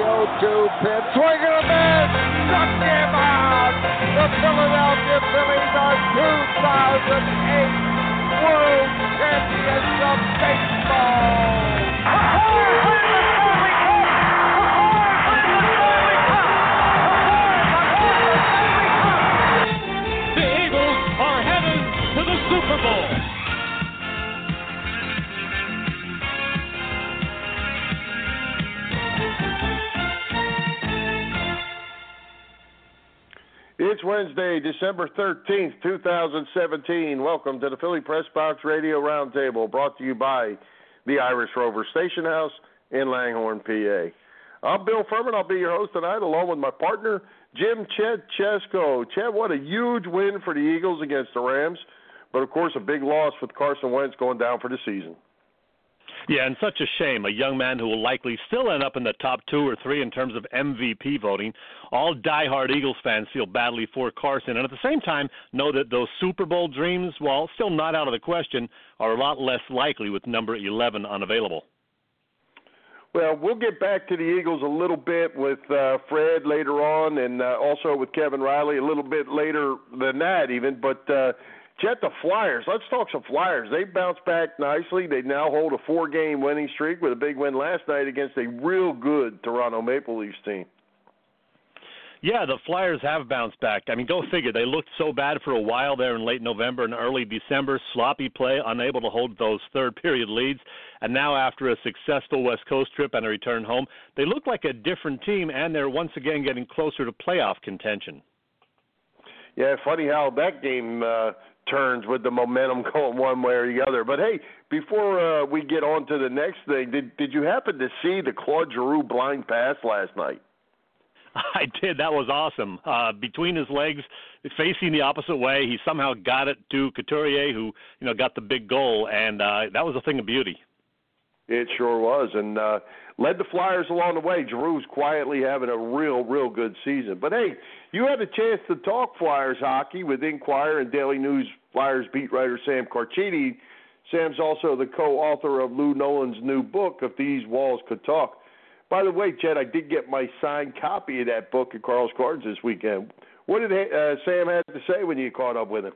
0-2 pitch. Swing and a miss. Struck him out. The Philadelphia Phillies are 2008 World Champions of Baseball. It's Wednesday, December 13th, 2017. Welcome to the Philly Press Box Radio Roundtable, brought to you by the Irish Rover Station House in Langhorne, PA. I'm Bill Furman. I'll be your host tonight, along with my partner, Jim Chet Chesko. Chet, what a huge win for the Eagles against the Rams, but of course, a big loss with Carson Wentz going down for the season. Yeah, and such a shame. A young man who will likely still end up in the top two or three in terms of MVP voting. All diehard Eagles fans feel badly for Carson, and at the same time, know that those Super Bowl dreams, while still not out of the question, are a lot less likely with number 11 unavailable. Well, we'll get back to the Eagles a little bit with uh, Fred later on, and uh, also with Kevin Reilly a little bit later than that, even. But uh, Chet, the Flyers. Let's talk some Flyers. They bounced back nicely. They now hold a four-game winning streak with a big win last night against a real good Toronto Maple Leafs team. Yeah, the Flyers have bounced back. I mean, go figure. They looked so bad for a while there in late November and early December. Sloppy play, unable to hold those third period leads. And now, after a successful West Coast trip and a return home, they look like a different team, and they're once again getting closer to playoff contention. Yeah, funny how that game uh, turns with the momentum going one way or the other. But hey, before uh, we get on to the next thing, did did you happen to see the Claude Giroux blind pass last night? I did. That was awesome. Uh, between his legs, facing the opposite way, he somehow got it to Couturier, who you know got the big goal, and uh, that was a thing of beauty. It sure was, and uh, led the Flyers along the way. Giroux's quietly having a real, real good season. But hey, you had a chance to talk Flyers hockey with Inquirer and Daily News Flyers beat writer Sam Carchidi. Sam's also the co-author of Lou Nolan's new book, If These Walls Could Talk. By the way, Chet, I did get my signed copy of that book at Carl's Cards this weekend. What did uh, Sam have to say when you caught up with him?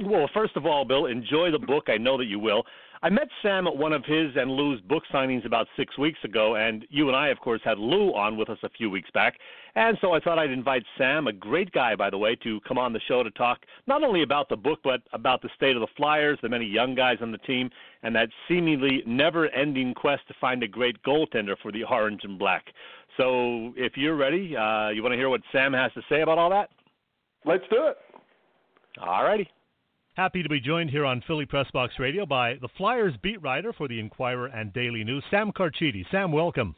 Well, first of all, Bill, enjoy the book. I know that you will. I met Sam at one of his and Lou's book signings about six weeks ago, and you and I, of course, had Lou on with us a few weeks back. And so I thought I'd invite Sam, a great guy, by the way, to come on the show to talk not only about the book, but about the state of the Flyers, the many young guys on the team, and that seemingly never ending quest to find a great goaltender for the orange and black. So if you're ready, uh, you want to hear what Sam has to say about all that? Let's do it. All righty. Happy to be joined here on Philly Press Box Radio by the Flyers beat writer for the Inquirer and Daily News, Sam Carchidi. Sam, welcome.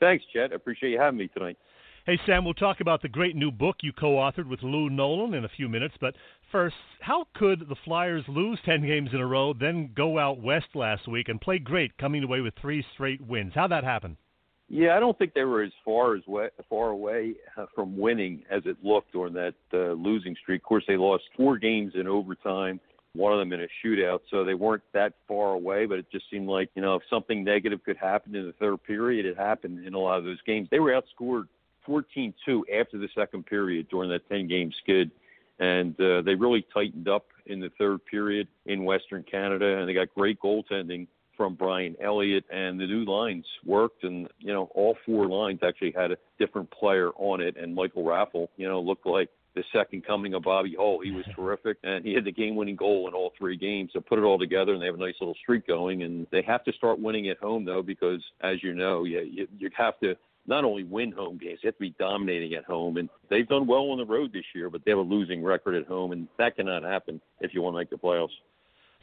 Thanks, Chet. I appreciate you having me tonight. Hey, Sam, we'll talk about the great new book you co authored with Lou Nolan in a few minutes. But first, how could the Flyers lose 10 games in a row, then go out west last week and play great, coming away with three straight wins? How'd that happen? Yeah, I don't think they were as far as way, far away uh, from winning as it looked during that uh, losing streak. Of course, they lost four games in overtime, one of them in a shootout, so they weren't that far away. But it just seemed like you know if something negative could happen in the third period, it happened in a lot of those games. They were outscored 14-2 after the second period during that 10-game skid, and uh, they really tightened up in the third period in Western Canada, and they got great goaltending from Brian Elliott, and the new lines worked. And you know, all four lines actually had a different player on it. And Michael Raffl, you know, looked like the second coming of Bobby Hull. He was terrific, and he had the game-winning goal in all three games. So put it all together, and they have a nice little streak going. And they have to start winning at home, though, because as you know, you you, you have to not only win home games, you have to be dominating at home. And they've done well on the road this year, but they have a losing record at home, and that cannot happen if you want to make the playoffs.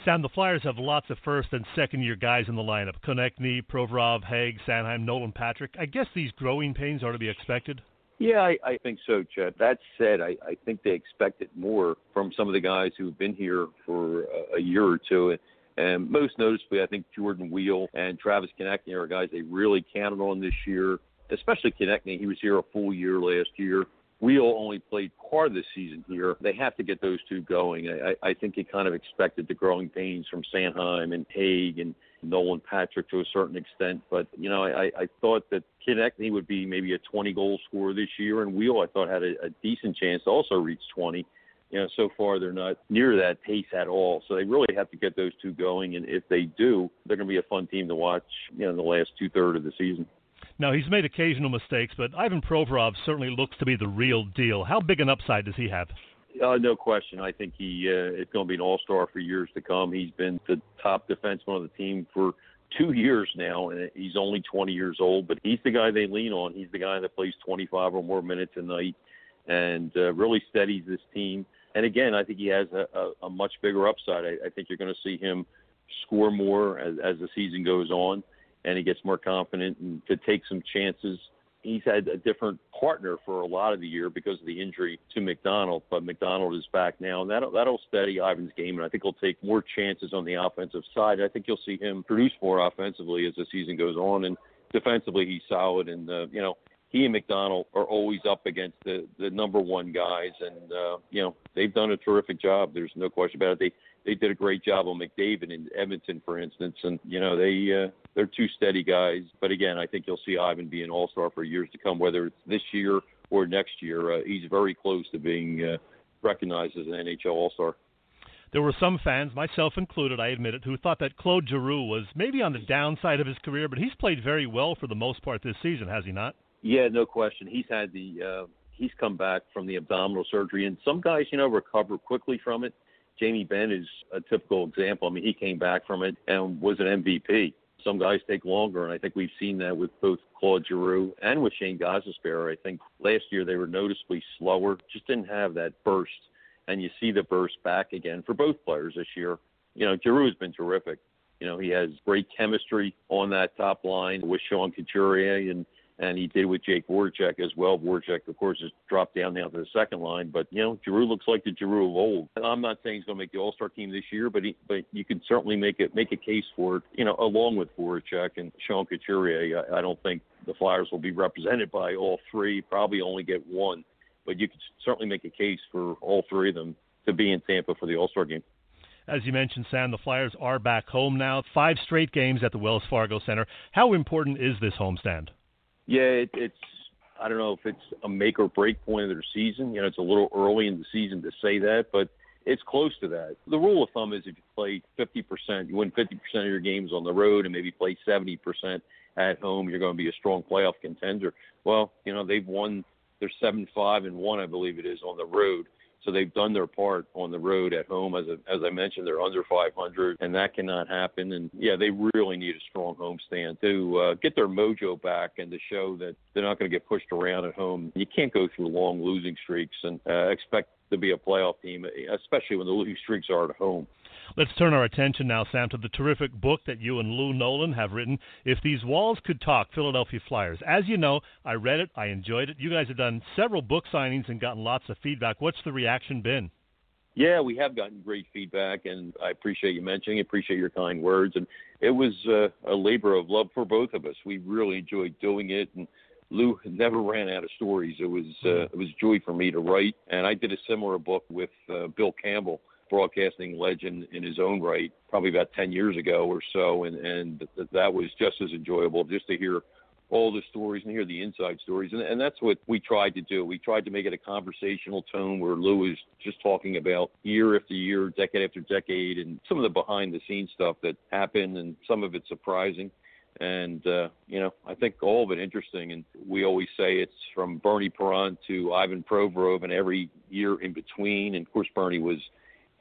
Sam, the Flyers have lots of first and second year guys in the lineup Konecny, Provorov, Hagg, Sanheim, Nolan Patrick. I guess these growing pains are to be expected. Yeah, I, I think so, Chet. That said, I, I think they expected more from some of the guys who've been here for a, a year or two. And most noticeably, I think Jordan Weal and Travis Konecny are guys they really counted on this year, especially Konecny. He was here a full year last year. Weal only played part of the season here. They have to get those two going. I, I think he kind of expected the growing pains from Sanheim and Hagg and Nolan Patrick to a certain extent. But you know, I, I thought that Konecny would be maybe a 20 goal scorer this year, and Weal I thought had a, a decent chance to also reach 20. You know, so far they're not near that pace at all. So they really have to get those two going, and if they do, they're going to be a fun team to watch. You know, in the last two third of the season. Now he's made occasional mistakes, but Ivan Provorov certainly looks to be the real deal. How big an upside does he have? Uh, no question. I think he uh, is going to be an all-star for years to come. He's been the top defenseman on the team for two years now, and he's only 20 years old. But he's the guy they lean on. He's the guy that plays 25 or more minutes a night, and uh, really steadies this team. And again, I think he has a, a, a much bigger upside. I, I think you're going to see him score more as, as the season goes on, and he gets more confident and to take some chances he's had a different partner for a lot of the year because of the injury to MacDonald, but MacDonald is back now, and that'll that'll steady Ivan's game, and I think he'll take more chances on the offensive side. I think you'll see him produce more offensively as the season goes on, and defensively he's solid, and uh, you know he and MacDonald are always up against the the number one guys, and uh, you know they've done a terrific job. There's no question about it. They they did a great job on McDavid in Edmonton, for instance, and you know they uh, they're two steady guys. But again, I think you'll see Ivan be an All Star for years to come, whether it's this year or next year. Uh, he's very close to being uh, recognized as an NHL All Star. There were some fans, myself included, I admit it, who thought that Claude Giroux was maybe on the downside of his career, but he's played very well for the most part this season, has he not? Yeah, no question. He's had the uh, he's come back from the abdominal surgery, and some guys, you know, recover quickly from it. Jamie Benn is a typical example. I mean, he came back from it and was an MVP. Some guys take longer, and I think we've seen that with both Claude Giroux and with Shane Gostisbehere. I think last year they were noticeably slower, just didn't have that burst, and you see the burst back again for both players this year. You know, Giroux has been terrific. You know, he has great chemistry on that top line with Sean Couturier, and and he did with Jake Voracek as well. Voracek, of course, has dropped down now to the second line, but you know, Giroux looks like the Giroux of old. I'm not saying he's going to make the All Star team this year, but he, but you can certainly make it make a case for it. You know, along with Voracek and Sean Couturier, I, I don't think the Flyers will be represented by all three. Probably only get one, but you could certainly make a case for all three of them to be in Tampa for the All Star game. As you mentioned, Sam, the Flyers are back home now. Five straight games at the Wells Fargo Center. How important is this homestand? Yeah, it, it's I don't know if it's a make or break point of their season. You know, it's a little early in the season to say that, but it's close to that. The rule of thumb is if you play 50%, you win 50% of your games on the road and maybe play 70% at home, you're going to be a strong playoff contender. Well, you know, they've won they're 7 5 and 1, I believe it is, on the road. So they've done their part on the road at home. As a, as I mentioned, they're under 500, and that cannot happen. And yeah, they really need a strong home stand to uh, get their mojo back and to show that they're not going to get pushed around at home. You can't go through long losing streaks and uh, expect to be a playoff team, especially when the losing streaks are at home. Let's turn our attention now, Sam, to the terrific book that you and Lou Nolan have written, If These Walls Could Talk Philadelphia Flyers. As you know, I read it, I enjoyed it. You guys have done several book signings and gotten lots of feedback. What's the reaction been? Yeah, we have gotten great feedback, and I appreciate you mentioning it, appreciate your kind words. And it was uh, a labor of love for both of us. We really enjoyed doing it, and Lou never ran out of stories. It was uh, it was joy for me to write, and I did a similar book with uh, Bill Campbell broadcasting legend in his own right, probably about 10 years ago or so, and and that was just as enjoyable just to hear all the stories and hear the inside stories, and, and that's what we tried to do. We tried to make it a conversational tone where Lou is just talking about year after year, decade after decade, and some of the behind the scenes stuff that happened, and some of it surprising and uh, you know I think all of it interesting. And we always say it's from Bernie Parent to Ivan Provorov, and every year in between. And of course, Bernie was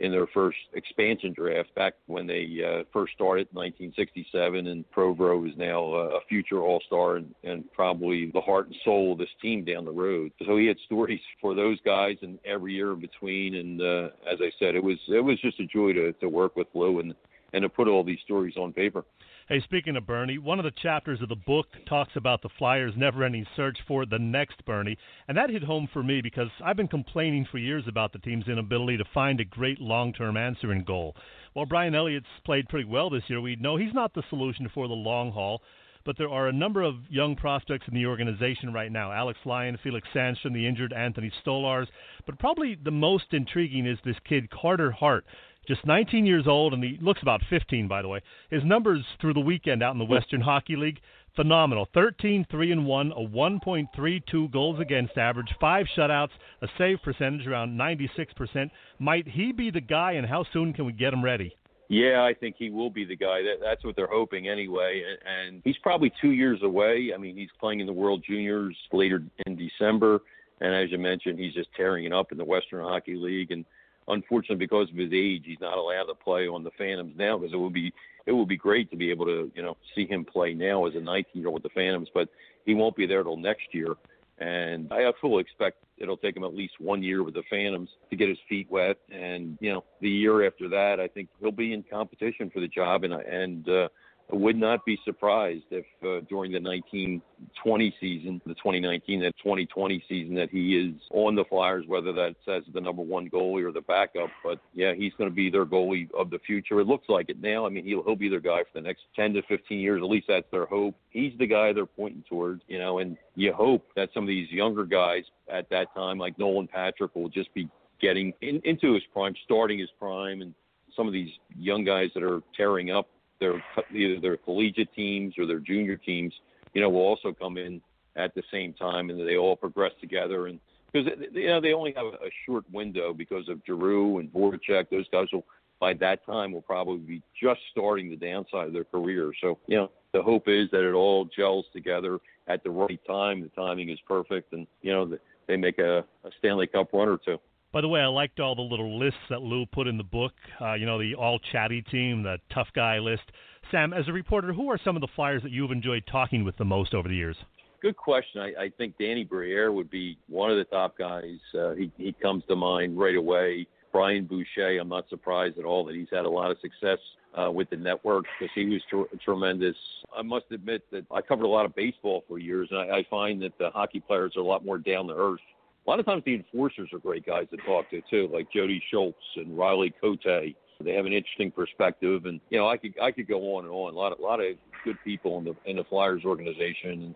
in their first expansion draft back when they uh, first started in 1967. And Provorov is now uh, a future All Star and, and probably the heart and soul of this team down the road. So he had stories for those guys and every year in between. And uh, as I said, it was it was just a joy to, to work with Lou and and to put all these stories on paper. Hey, speaking of Bernie, one of the chapters of the book talks about the Flyers' never ending search for the next Bernie, and that hit home for me because I've been complaining for years about the team's inability to find a great long term answer and goal. While Brian Elliott's played pretty well this year, we know he's not the solution for the long haul. But there are a number of young prospects in the organization right now. Alex Lyon, Felix Sandstrom, the injured Anthony Stolarz. But probably the most intriguing is this kid, Carter Hart, Just 19 years old, and he looks about 15, by the way. His numbers through the weekend out in the Western Hockey League phenomenal. 13 3 and 1, a 1.32 goals against average, five shutouts, a save percentage around 96%. Might he be the guy, and how soon can we get him ready? Yeah, I think he will be the guy. That, that's what they're hoping anyway. And, and he's probably two years away. I mean, he's playing in the World Juniors later in December. And as you mentioned, he's just tearing it up in the Western Hockey League. And unfortunately, because of his age, he's not allowed to play on the Phantoms now because it would be it would be great to be able to you know see him play now as a 19 year old with the Phantoms, but he won't be there till next year. And I fully expect it'll take him at least one year with the Phantoms to get his feet wet. And you know, the year after that, I think he'll be in competition for the job. And and uh, would not be surprised if uh, during the 1920 season, the 2019 and 2020 season, that he is on the Flyers, whether that's as the number one goalie or the backup. But yeah, he's going to be their goalie of the future. It looks like it now. I mean, he'll, he'll be their guy for the next 10 to 15 years. At least that's their hope. He's the guy they're pointing towards, you know, and you hope that some of these younger guys at that time, like Nolan Patrick, will just be getting in, into his prime, starting his prime, and some of these young guys that are tearing up their either their collegiate teams or their junior teams, you know, will also come in at the same time, and they all progress together. And because you know they only have a short window because of Giroux and Voracek, those guys will by that time will probably be just starting the downside of their career. So you know the hope is that it all gels together at the right time. The timing is perfect, and you know they make a, a Stanley Cup run or two. By the way, I liked all the little lists that Lou put in the book. Uh, you know, the all chatty team, the tough guy list. Sam, as a reporter, who are some of the Flyers that you've enjoyed talking with the most over the years? Good question. I, I think Danny Briere would be one of the top guys. Uh, he, he comes to mind right away. Brian Boucher, I'm not surprised at all that he's had a lot of success uh, with the network because he was tr- tremendous. I must admit that I covered a lot of baseball for years, and I, I find that the hockey players are a lot more down to earth a lot of times the enforcers are great guys to talk to too, like Jody Schultz and Riley Cote. They have an interesting perspective, and you know I could I could go on and on. A lot of a lot of good people in the in the Flyers organization. And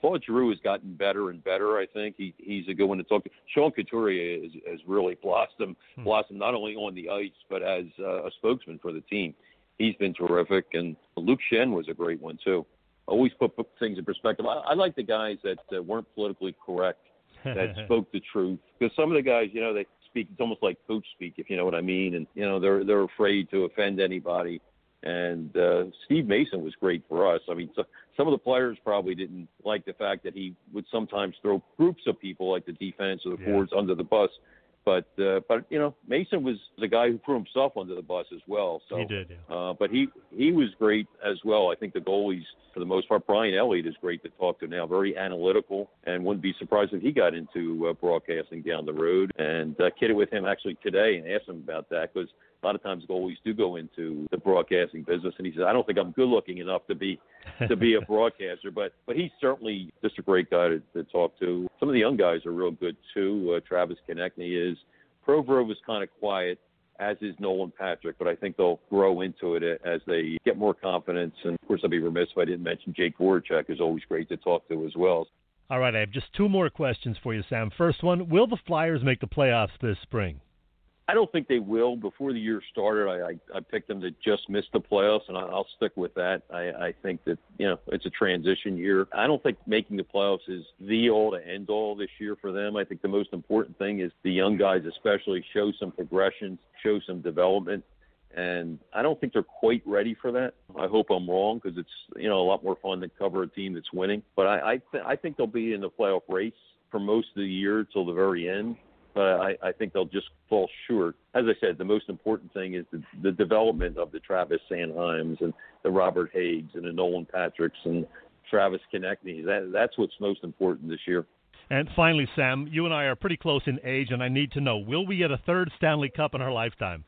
Claude Giroux has gotten better and better. I think he he's a good one to talk to. Sean Couturier has, has really blossomed hmm. blossomed not only on the ice but as uh, a spokesman for the team. He's been terrific, and Luke Schenn was a great one too. Always put, put things in perspective. I, I like the guys that uh, weren't politically correct that spoke the truth. Because some of the guys, you know, they speak. It's almost like coach speak, if you know what I mean. And you know, they're they're afraid to offend anybody. And uh, Steve Mason was great for us. I mean, so, some of the players probably didn't like the fact that he would sometimes throw groups of people, like the defense or the yeah. forwards, under the bus. But uh, but you know Mason was the guy who threw himself under the bus as well. So he did. Yeah. Uh, but he he was great as well. I think the goalies for the most part. Brian Elliott is great to talk to now. Very analytical, and wouldn't be surprised if he got into uh, broadcasting down the road. And uh, kidded with him actually today and asked him about that because a lot of times goalies do go into the broadcasting business, and he says, "I don't think I'm good looking enough to be to be a broadcaster." But but he's certainly just a great guy to, to talk to. Some of the young guys are real good too. Uh, Travis Konecny is. Provorov was kind of quiet, as is Nolan Patrick, but I think they'll grow into it as they get more confidence. And of course, I'd be remiss if I didn't mention Jake Voracek is always great to talk to as well. All right, I have just two more questions for you, Sam. First one: Will the Flyers make the playoffs this spring? I don't think they will. Before the year started, I, I, I picked them to just miss the playoffs, and I, I'll stick with that. I, I think that you know it's a transition year. I don't think making the playoffs is the all to end all this year for them. I think the most important thing is the young guys, especially, show some progression, show some development, and I don't think they're quite ready for that. I hope I'm wrong because it's you know a lot more fun to cover a team that's winning. But I I, th- I think they'll be in the playoff race for most of the year till the very end but I, I think they'll just fall short. As I said, the most important thing is the, the development of the Travis Sanheims and the Robert Haggs and the Nolan Patricks and Travis Konecny. That, that's what's most important this year. And finally, Sam, you and I are pretty close in age, and I need to know: Will we get a third Stanley Cup in our lifetime?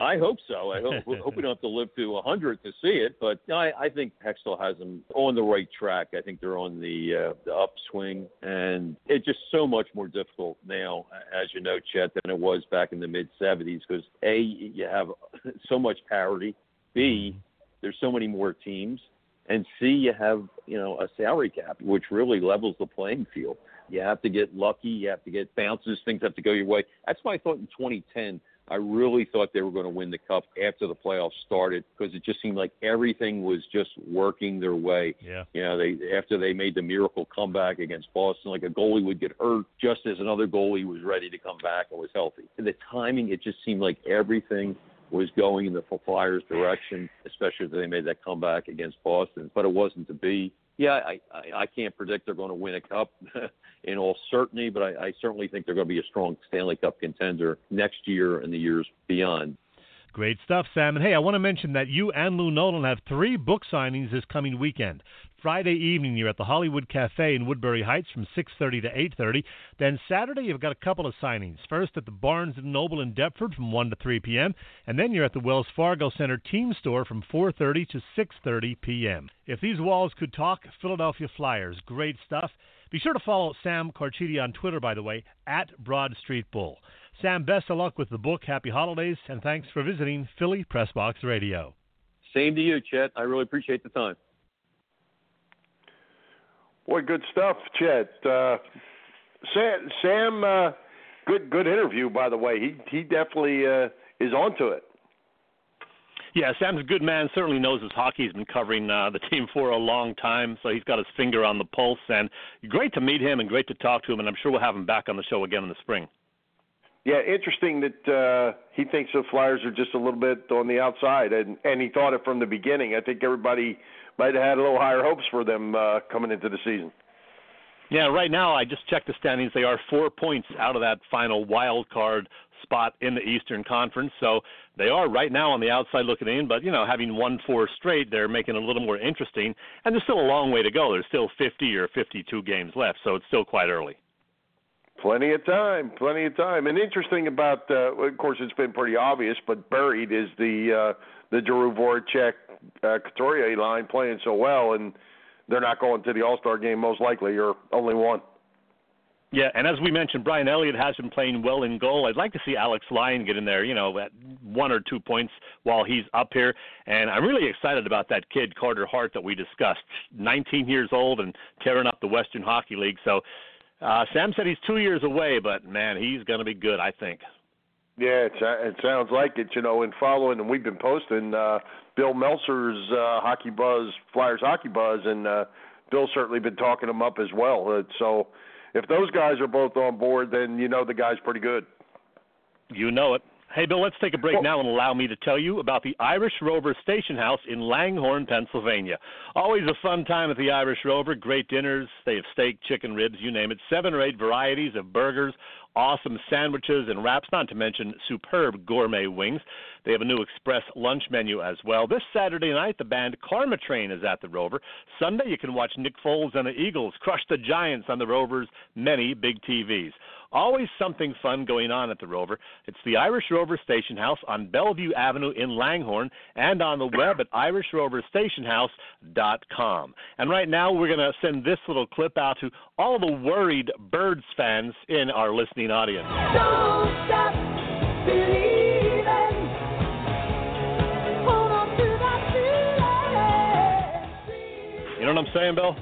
I hope so. I hope, hope we don't have to live to 100 to see it, but I, I think Hextall has them on the right track. I think they're on the uh, the upswing, and it's just so much more difficult now, as you know, Chet, than it was back in the mid 70s because a you have so much parity, b there's so many more teams, and c you have you know a salary cap which really levels the playing field. You have to get lucky. You have to get bounces. Things have to go your way. That's why I thought in 2010 I really thought they were going to win the cup after the playoffs started because it just seemed like everything was just working their way. Yeah. You know, they after they made the miracle comeback against Boston, like a goalie would get hurt just as another goalie was ready to come back and was healthy. And the timing, it just seemed like everything was going in the Flyers' direction, especially as they made that comeback against Boston. But it wasn't to be. Yeah, I I, I can't predict they're going to win a cup. in all certainty, but I, I certainly think they're going to be a strong Stanley Cup contender next year and the years beyond. Great stuff, Sam. And hey, I want to mention that you and Lou Nolan have three book signings this coming weekend. Friday evening, you're at the Hollywood Cafe in Woodbury Heights from 6:30 to 8:30. Then Saturday, you've got a couple of signings. First at the Barnes and Noble in Deptford from 1 to 3 p.m., and then you're at the Wells Fargo Center Team Store from 4:30 to 6:30 p.m. If these walls could talk, Philadelphia Flyers, great stuff. Be sure to follow Sam Carchidi on Twitter, by the way, at Broad Street Bull. Sam, best of luck with the book. Happy holidays, and thanks for visiting Philly Pressbox Radio. Same to you, Chet. I really appreciate the time. Boy, good stuff, Chet. Uh, Sam, Sam uh, good good interview, by the way. He he definitely uh, is onto it. Yeah, Sam's a good man. Certainly knows his hockey. He's been covering uh, the team for a long time, so he's got his finger on the pulse. And great to meet him and great to talk to him. And I'm sure we'll have him back on the show again in the spring. Yeah, interesting that uh, he thinks the Flyers are just a little bit on the outside, and and he thought it from the beginning. I think everybody might have had a little higher hopes for them uh, coming into the season. Yeah, right now I just checked the standings. They are four points out of that final wild card spot in the Eastern Conference. So they are right now on the outside looking in, but you know, having won four straight, they're making it a little more interesting. And there's still a long way to go. There's still 50 or 52 games left, so it's still quite early. Plenty of time, plenty of time. And interesting about, uh, of course, it's been pretty obvious, but buried is the uh, the Giroux Voracek uh, Couturier line playing so well, and they're not going to the All Star game most likely, or only one. Yeah, and as we mentioned, Brian Elliott has been playing well in goal. I'd like to see Alex Lyon get in there, you know, at one or two points while he's up here. And I'm really excited about that kid, Carter Hart, that we discussed. 19 years old and tearing up the Western Hockey League. So uh, Sam said he's two years away, but man, he's going to be good, I think. Yeah, it, it sounds like it. You know, in following, and we've been posting uh, Bill Meltzer's uh, Hockey Buzz, Flyers Hockey Buzz, and uh, Bill's certainly been talking him up as well. Uh, so if those guys are both on board, then you know the guy's pretty good. You know it. Hey, Bill, let's take a break now and allow me to tell you about the Irish Rover Station House in Langhorne, Pennsylvania. Always a fun time at the Irish Rover. Great dinners. They have steak, chicken, ribs, you name it. Seven or eight varieties of burgers, awesome sandwiches and wraps, not to mention superb gourmet wings. They have a new express lunch menu as well. This Saturday night, the band Karma Train is at the Rover. Sunday, you can watch Nick Foles and the Eagles crush the Giants on the Rover's many big TVs. Always something fun going on at the Rover. It's the Irish Rover Station House on Bellevue Avenue in Langhorne and on the web at IrishRoverStationHouse.com. And right now, we're going to send this little clip out to all the worried Birds fans in our listening audience. Don't stop I'm saying, Bill?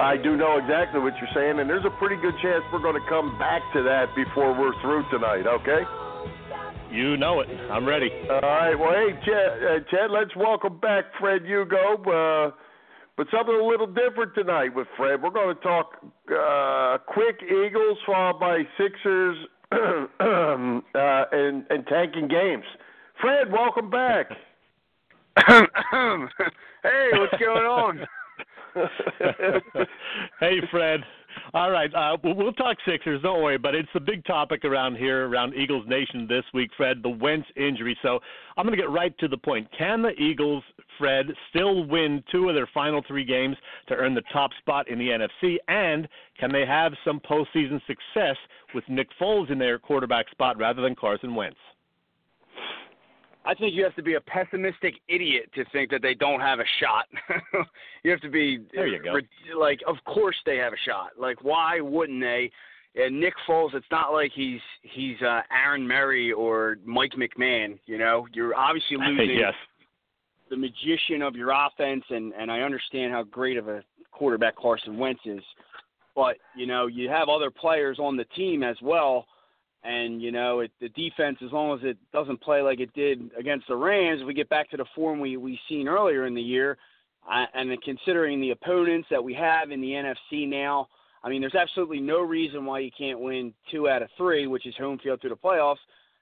I do know exactly what you're saying, and there's a pretty good chance we're going to come back to that before we're through tonight. Okay. You know it. I'm ready. All right. Well, hey, Chet, uh, Chet let's welcome back Fred Hugo. Uh, but something a little different tonight with Fred. We're going to talk uh, quick Eagles followed by Sixers uh, and, and tanking games. Fred, welcome back. hey, what's going on? hey, Fred. All right, uh, we'll, talk Sixers. Don't worry, but it's the big topic around here, around Eagles Nation this week, Fred. The Wentz injury. So I'm going to get right to the point. Can the Eagles, Fred, still win two of their final three games to earn the top spot in the NFC? And can they have some postseason success with Nick Foles in their quarterback spot rather than Carson Wentz? I think you have to be a pessimistic idiot to think that they don't have a shot. you have to be There you go. like, of course they have a shot. Like, why wouldn't they? And Nick Foles, it's not like he's he's uh, Aaron Murray or Mike McMahon. You know, you're obviously losing yes. the magician of your offense, and and I understand how great of a quarterback Carson Wentz is, but you know you have other players on the team as well And you know, it, the defense, as long as it doesn't play like it did against the Rams, if we get back to the form we we seen earlier in the year, uh, and considering the opponents that we have in the NFC now, I mean, there's absolutely no reason why you can't win two out of three, which is home field through the playoffs.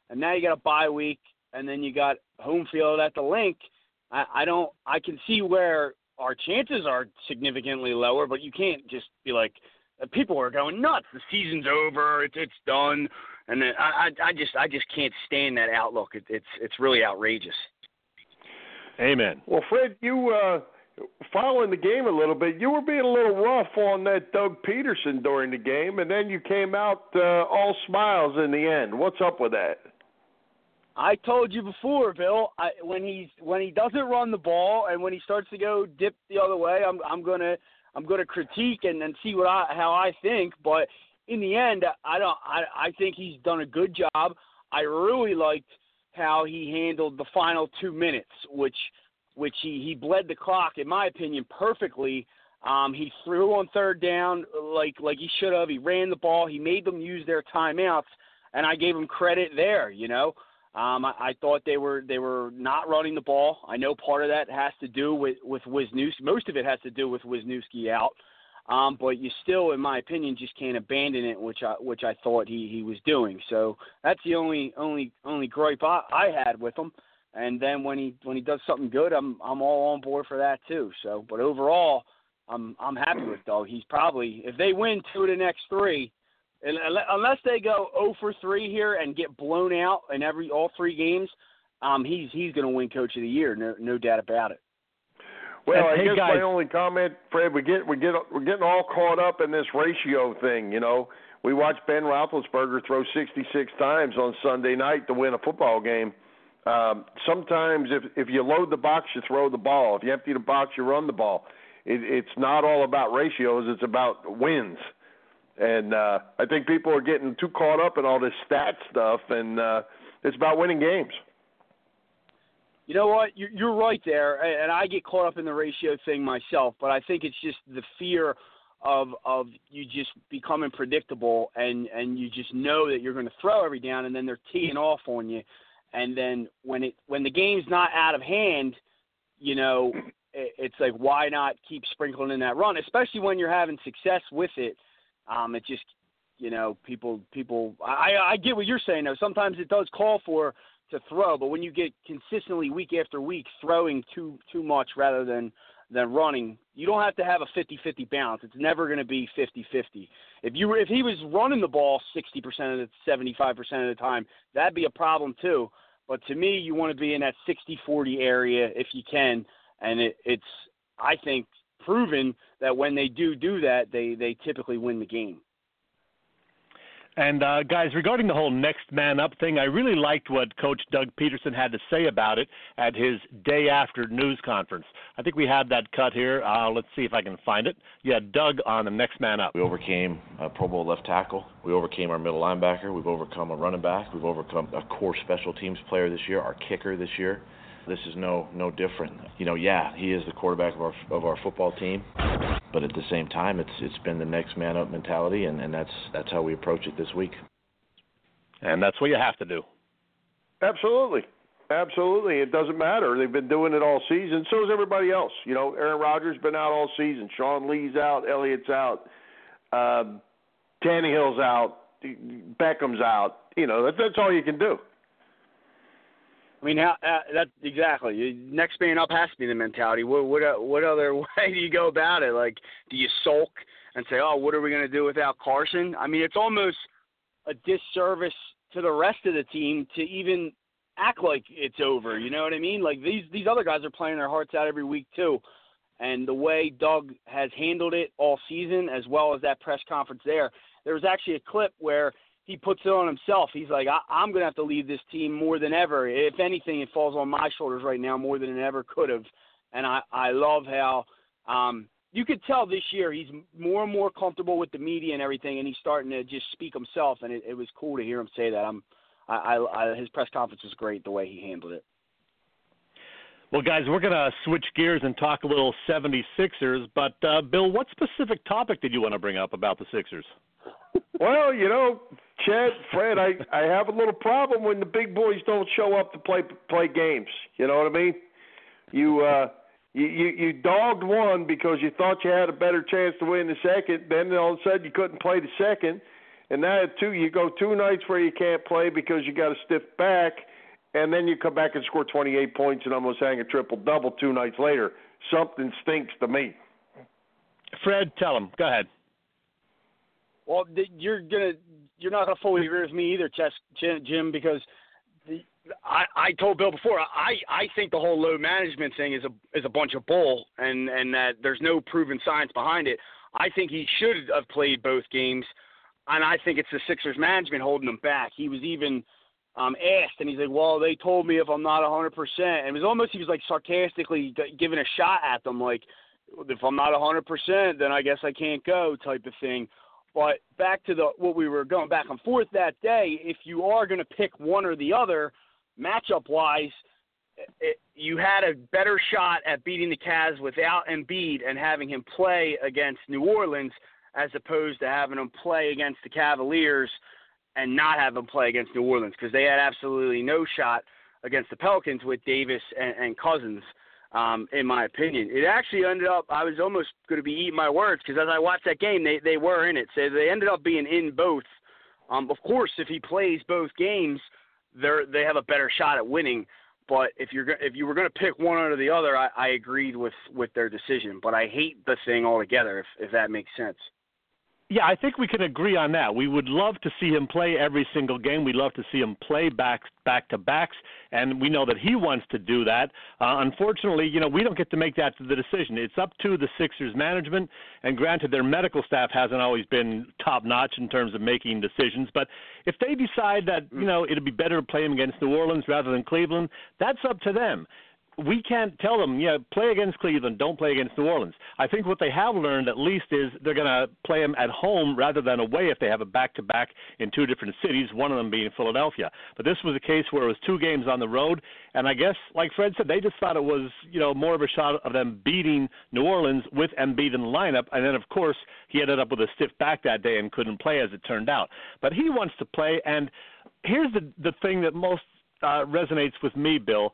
And now you got a bye week, and then you got home field at the Linc. I, I don't. I can see where our chances are significantly lower, but you can't just be like, people are going nuts. The season's over. It's it's done. And then I, I I just I just can't stand that outlook. It, it's it's really outrageous. Amen. Well, Fred, you uh, following the game a little bit, you were being a little rough on that Doug Pederson during the game, and then you came out uh, all smiles in the end. What's up with that? I told you before, Bill. I, when he's when he doesn't run the ball and when he starts to go dip the other way, I'm I'm gonna I'm gonna critique and, and see what I how I think. But in the end, I don't. I I think he's done a good job. I really liked how he handled the final two minutes, which which he he bled the clock, in my opinion, perfectly. Um, he threw on third down like like he should have. He ran the ball. He made them use their timeouts, and I gave him credit there. You know, um, I, I thought they were they were not running the ball. I know part of that has to do with with Wisniewski. Most of it has to do with Wisniewski out. Um, but you still, in my opinion, just can't abandon it, which I which I thought he he was doing. So that's the only only only gripe I, I had with him. And then when he when he does something good, I'm I'm all on board for that too. So, but overall, I'm I'm happy with Doug. He's probably if they win two of the next three, unless they go 0 for 3 here and get blown out in every all three games, um, he's he's going to win Coach of the Year, no no doubt about it. Well, I hey, guess guys. my only comment, Fred, we get we get we're getting all caught up in this ratio thing. You know, we watched Ben Roethlisberger throw 66 times on Sunday night to win a football game. Um, sometimes, if if you load the box, you throw the ball. If you empty the box, you run the ball. It, it's not all about ratios; it's about wins. And uh, I think people are getting too caught up in all this stat stuff, and uh, it's about winning games. You know what? You're, right there, and I get caught up in the ratio thing myself. But I think it's just the fear of of you just becoming predictable, and and you just know that you're going to throw every down, and then they're teeing off on you, and then when it when the game's not out of hand, you know, it, it's like why not keep sprinkling in that run, especially when you're having success with it. Um, it just you know people people I I get what you're saying though. Sometimes it does call for to throw, but when you get consistently week after week throwing too too much rather than than running, you don't have to have a 50-50 balance. It's never going to be 50-50. If you were, if he was running the ball 60% of the 75% of the time, that'd be a problem too. But to me, you want to be in that 60-40 area if you can, and it, it's I think proven that when they do do that, they they typically win the game. And uh, guys, regarding the whole next man up thing, I really liked what Coach Doug Pederson had to say about it at his day after news conference. I think we have that cut here. Uh, let's see if I can find it. Yeah, Doug on the next man up. We overcame a Pro Bowl left tackle. We overcame our middle linebacker. We've overcome a running back. We've overcome a core special teams player this year, our kicker this year. This is no no different. You know, yeah, he is the quarterback of our of our football team, but at the same time, it's it's been the next man up mentality, and and that's that's how we approach it this week. And that's what you have to do. Absolutely. Absolutely. It doesn't matter. They've been doing it all season. So is everybody else. You know, Aaron Rodgers been out all season. Sean Lee's out. Elliott's out. Um, Tannehill's out. Beckham's out. You know, that, that's all you can do. I mean, how, uh, that exactly. Next man up has to be the mentality. What what uh, what other way do you go about it? Like, do you sulk and say, "Oh, what are we going to do without Carson?" I mean, it's almost a disservice to the rest of the team to even act like it's over. You know what I mean? Like these these other guys are playing their hearts out every week too. And the way Doug has handled it all season, as well as that press conference there, there was actually a clip where he puts it on himself. He's like, I, I'm going to have to leave this team more than ever. If anything, it falls on my shoulders right now more than it ever could have. And I, I love how um, you could tell this year he's more and more comfortable with the media and everything, and he's starting to just speak himself. And it, it was cool to hear him say that. I'm, I, I, I, his press conference was great the way he handled it. Well, guys, we're going to switch gears and talk a little 76ers. But, uh, Bill, what specific topic did you want to bring up about the Sixers? Well, you know, Chet, Fred, I I have a little problem when the big boys don't show up to play play games. You know what I mean? You uh you, you you dogged one because you thought you had a better chance to win the second. Then all of a sudden you couldn't play the second, and now two you go two nights where you can't play because you got a stiff back, and then you come back and score 28 points and almost hang a triple double two nights later. Something stinks to me. Fred, tell him. Go ahead. Well, you're gonna you're not gonna fully agree with me either, Jim, because the, I I told Bill before I I think the whole load management thing is a is a bunch of bull and and that there's no proven science behind it. I think he should have played both games, and I think it's the Sixers management holding him back. He was even um asked, and he's like, "Well, they told me if I'm not 100 percent," and it was almost he was like sarcastically giving a shot at them, like, "If I'm not 100 percent, then I guess I can't go," type of thing. But back to the what we were going back and forth that day, if you are going to pick one or the other, matchup wise, you had a better shot at beating the Cavs without Embiid and having him play against New Orleans as opposed to having him play against the Cavaliers and not have him play against New Orleans because they had absolutely no shot against the Pelicans with Davis and, and Cousins um, in my opinion. It actually ended up I was almost going to be eating my words because as I watched that game, they they were in it, so they ended up being in both. Um, of course, if he plays both games, they're they have a better shot at winning. But if you're if you were going to pick one or the other, I, I agreed with with their decision. But I hate the thing altogether, if if that makes sense. Yeah, I think we can agree on that. We would love to see him play every single game. We'd love to see him play back back to backs, and we know that he wants to do that. Uh, unfortunately, you know, we don't get to make that the decision. It's up to the Sixers management, and granted, their medical staff hasn't always been top notch in terms of making decisions. But if they decide that you know it'd be better to play him against New Orleans rather than Cleveland, that's up to them we can't tell them, yeah, play against Cleveland, don't play against New Orleans. I think what they have learned at least is they're going to play them at home rather than away if they have a back-to-back in two different cities, one of them being Philadelphia. But this was a case where it was two games on the road, and I guess, like Fred said, they just thought it was, you know, more of a shot of them beating New Orleans with Embiid in the lineup, and then of course he ended up with a stiff back that day and couldn't play as it turned out. But he wants to play, and here's the the thing that most uh, resonates with me, Bill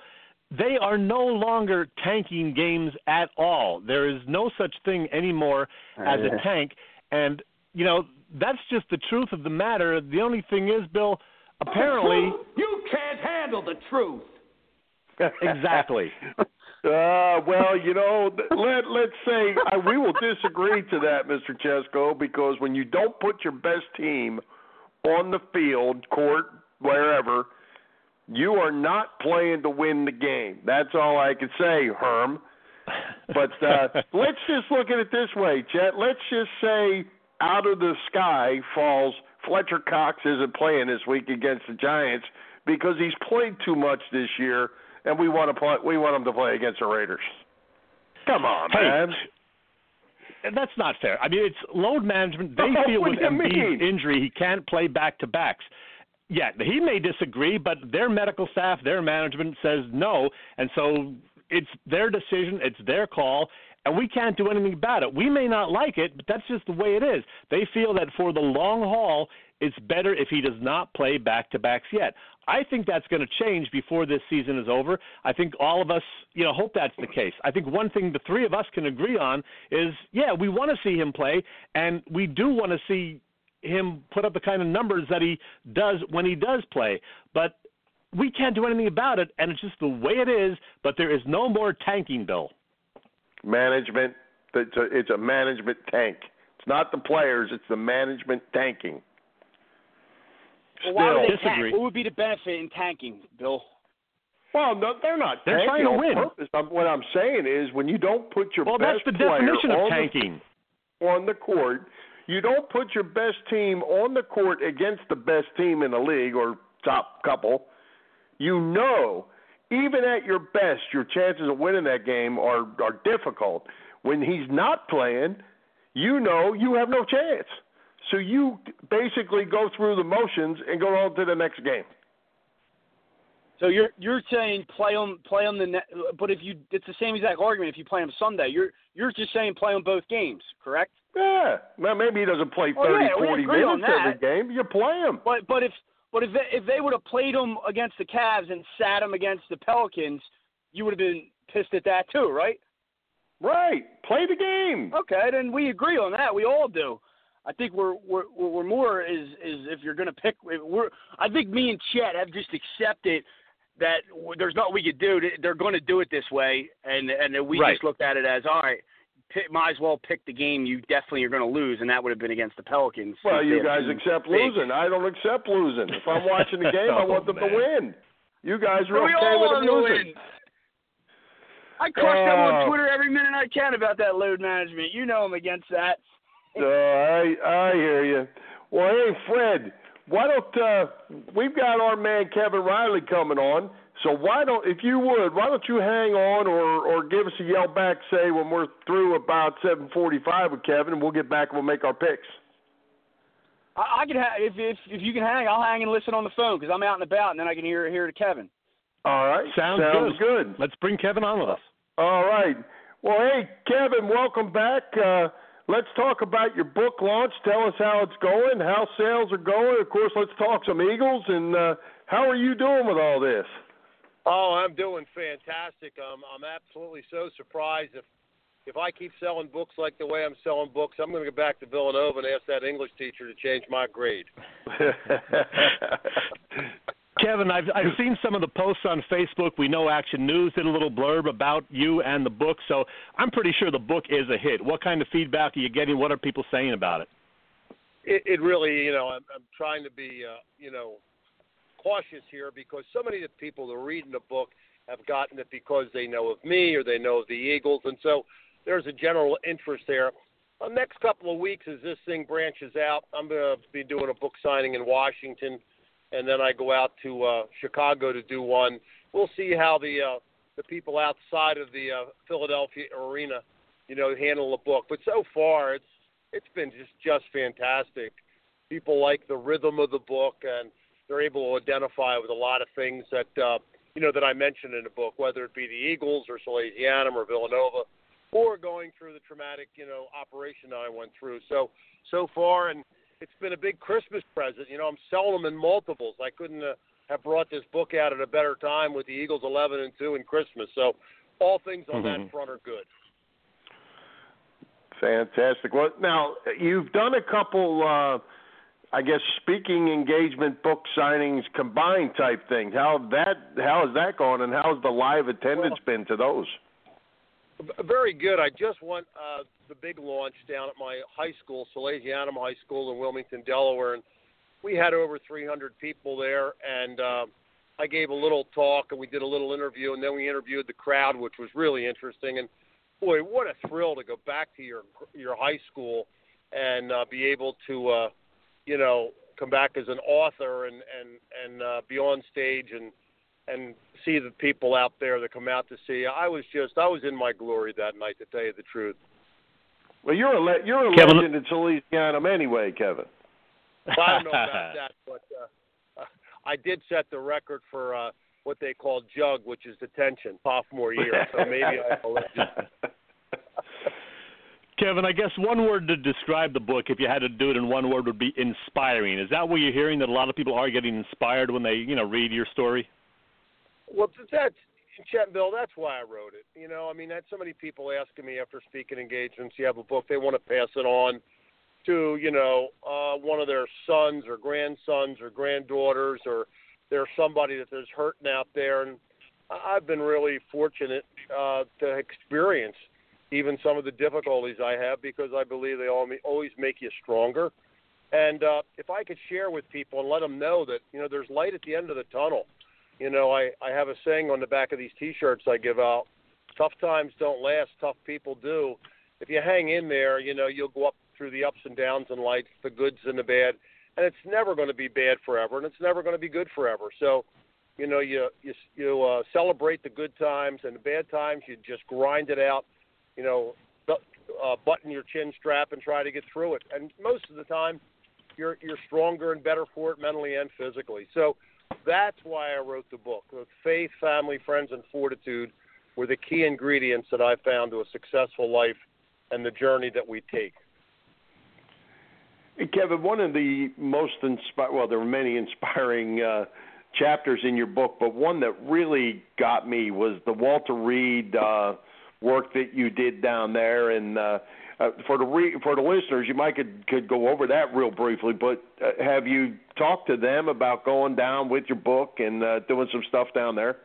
they are no longer tanking games at all. There is no such thing anymore as a tank, and you know that's just the truth of the matter. The only thing is, Bill, apparently you can't handle the truth. exactly. Uh, well, you know, let let's say uh, we will disagree to that, Mr. Chesko, because when you don't put your best team on the field, court, wherever, you are not playing to win the game. That's all I can say, Herm. But uh, let's just look at it this way, Chet. Let's just say out of the sky falls Fletcher Cox isn't playing this week against the Giants because he's played too much this year, and we want to play. We want him to play against the Raiders. Come on, hey, man. That's not fair. I mean, it's load management. They Oh, feel with Embiid's injury, he can't play back to backs. Yeah, he may disagree, but their medical staff, their management says no, and so it's their decision, it's their call, and we can't do anything about it. We may not like it, but that's just the way it is. They feel that for the long haul, it's better if he does not play back to backs yet. I think that's going to change before this season is over. I think all of us, you know, hope that's the case. I think one thing the three of us can agree on is, yeah, we want to see him play, and we do want to see him put up the kind of numbers that he does when he does play. But we can't do anything about it, and it's just the way it is. But there is no more tanking, Bill. Management. It's a, it's a management tank. It's not the players. It's the management tanking. Well, why would Still. they tank? What would be the benefit in tanking, Bill? Well, no, they're not. They're tanking trying to on win. Purpose. I'm, what I'm saying is, when you don't put your Well, that's best the player definition of on the tanking. on the court. You don't put your best team on the court against the best team in the league or top couple. You know, even at your best, your chances of winning that game are are difficult. When he's not playing, you know you have no chance. So you basically go through the motions and go on to the next game. So you're you're saying play them play them the ne- but if you it's the same exact argument if you play them Sunday. You're you're just saying play them both games, correct? Yeah. Maybe he doesn't play Oh, 30, yeah, 40 agree on minutes every game. You play him. But but if but if they, if they would have played them against the Cavs and sat him against the Pelicans, you would have been pissed at that too, right? Right. Play the game. Okay, then we agree on that. We all do. I think we're we're we're more is is if you're gonna pick. We're I think me and Chet have just accepted that there's nothing we could do. They're going to do it this way, and and we Right. just looked at it as all right. Pick, might as well pick the game you definitely are going to lose, and that would have been against the Pelicans. Well, you guys accept big- losing. I don't accept losing. If I'm watching the game, I Oh, want them to win. You guys are we okay all with them losing. win. I crush them Oh. on Twitter every minute I can about that load management. You know I'm against that. Uh, I I hear you. Well, hey Fred, why don't uh, we've got our man Kevin Reilly coming on? So why don't, if you would, why don't you hang on or or give us a yell back, say when we're through about seven forty-five with Kevin, and we'll get back and we'll make our picks. I, I can ha- if if if you can hang, I'll hang and listen on the phone because I'm out and about, and then I can hear hear to Kevin. All right, Sounds, good. Let's bring Kevin on with us. All right. Well, hey Kevin, welcome back. Uh, let's talk about your book launch. Tell us how it's going, how sales are going. Of course, let's talk some Eagles and uh, how are you doing with all this? Oh, I'm doing fantastic. Um, I'm absolutely so surprised if if I keep selling books like the way I'm selling books, I'm going to go back to Villanova and ask that English teacher to change my grade. Kevin, I've I've seen some of the posts on Facebook. We know Action News did a little blurb about you and the book, so I'm pretty sure the book is a hit. What kind of feedback are you getting? What are people saying about it? It, it really, you know, I'm, I'm trying to be, uh, you know, cautious here because so many of the people that are reading the book have gotten it because they know of me or they know of the Eagles, and so there's a general interest there. The next couple of weeks, as this thing branches out, I'm going to be doing a book signing in Washington, and then I go out to uh, Chicago to do one. We'll see how the uh, the people outside of the uh, Philadelphia arena, you know, handle the book. But so far, it's it's been just just fantastic. People like the rhythm of the book, and they're able to identify with a lot of things that uh, you know that I mentioned in the book, whether it be the Eagles or Salesianum or Villanova, or going through the traumatic you know operation that I went through. So so far, and it's been a big Christmas present. You know, I'm selling them in multiples. I couldn't uh, have brought this book out at a better time with the Eagles 11 and 2 and Christmas. So all things on Mhm. that front are good. Fantastic. Well, now you've done a couple, uh, I guess, speaking engagement, book signings, combined type things. How that how has that gone, and how's the live attendance been to those? Very good. I just went uh, the big launch down at my high school, Salesianum High School in Wilmington, Delaware, and we had over 300 people there. And uh, I gave a little talk, and we did a little interview, and then we interviewed the crowd, which was really interesting. And boy, what a thrill to go back to your your high school and uh, be able to, uh, you know, come back as an author and and and uh, be on stage and and see the people out there that come out to see. I was just I was in my glory that night, to tell you the truth. Well, you're a le- you're a Kevin- legend in Salesianum anyway, Kevin. Well, I don't know about that, but uh, I did set the record for uh, what they call jug, which is detention, sophomore year. So maybe I. will let you- Kevin, I guess one word to describe the book, if you had to do it in one word, would be inspiring. Is that what you're hearing? That a lot of people are getting inspired when they, you know, read your story? Well, th- that's Chet Bill. That's why I wrote it. You know, I mean, had so many people asking me after speaking engagements, you have a book, they want to pass it on to, you know, uh, one of their sons or grandsons or granddaughters, or there's somebody that there's hurting out there. And I've been really fortunate uh, to experience even some of the difficulties I have because I believe they always make you stronger. And uh, if I could share with people and let them know that you know there's light at the end of the tunnel. You know, I I have a saying on the back of these T-shirts I give out: "Tough times don't last, tough people do." If you hang in there, you know you'll go up through the ups and downs in life, the goods and the bad, and it's never going to be bad forever, and it's never going to be good forever. So, you know, you you you uh, celebrate the good times and the bad times. You just grind it out. You know, uh, button your chin strap and try to get through it. And most of the time, you're you're stronger and better for it mentally and physically. So That's why I wrote the book. Faith, family, friends, and fortitude were the key ingredients that I found to a successful life and the journey that we take. Kevin, one of the most inspiring, well, there were many inspiring uh, chapters in your book, but one that really got me was the Walter Reed uh, work that you did down there. And uh, uh, for the re- for the listeners, you might could could go over that real briefly. But uh, have you talked to them about going down with your book and uh, doing some stuff down there?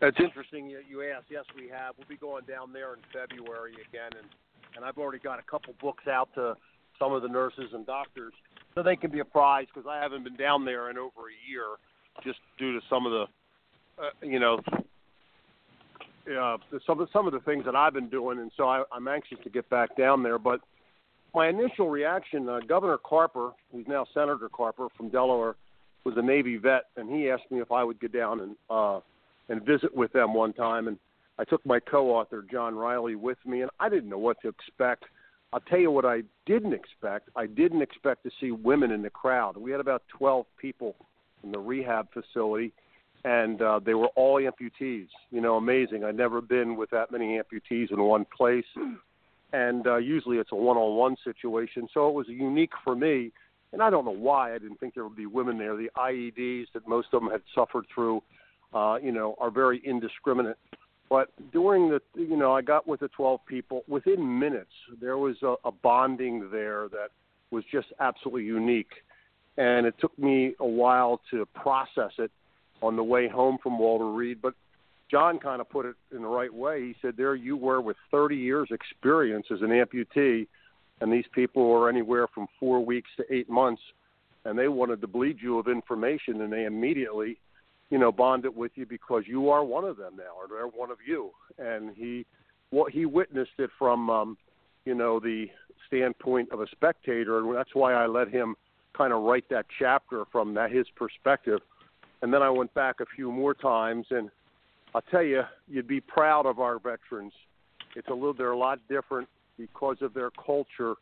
It's interesting you, you asked. Yes, we have. We'll be going down there in February again, and and I've already got a couple books out to some of the nurses and doctors so they can be apprised because I haven't been down there in over a year just due to some of the uh, you know uh, some of some of the things that I've been doing, and so I, I'm anxious to get back down there. But my initial reaction, uh, Governor Carper, who's now Senator Carper from Delaware, was a Navy vet, and he asked me if I would get down and uh, and visit with them one time, and I took my co-author John Riley with me, and I didn't know what to expect. I'll tell you what I didn't expect. I didn't expect to see women in the crowd. We had about 12 people in the rehab facility, and uh, they were all amputees. You know, amazing. I'd never been with that many amputees in one place, and uh, usually it's a one-on-one situation. So it was unique for me, and I don't know why I didn't think there would be women there. The IEDs that most of them had suffered through, uh, you know, are very indiscriminate. But during the, you know, I got with the 12 people. Within minutes, there was a, a bonding there that was just absolutely unique, and it took me a while to process it on the way home from Walter Reed. But John kind of put it in the right way. He said, "There you were with 30 years experience as an amputee, and these people were anywhere from four weeks to eight months, and they wanted to bleed you of information, and they immediately." you know, bond it with you because you are one of them now, or they're one of you. And he, what he witnessed it from, um, you know, the standpoint of a spectator, and that's why I let him kind of write that chapter from that his perspective. And then I went back a few more times, and I'll tell you, you'd be proud of our veterans. It's a little, they're a lot different because of their culture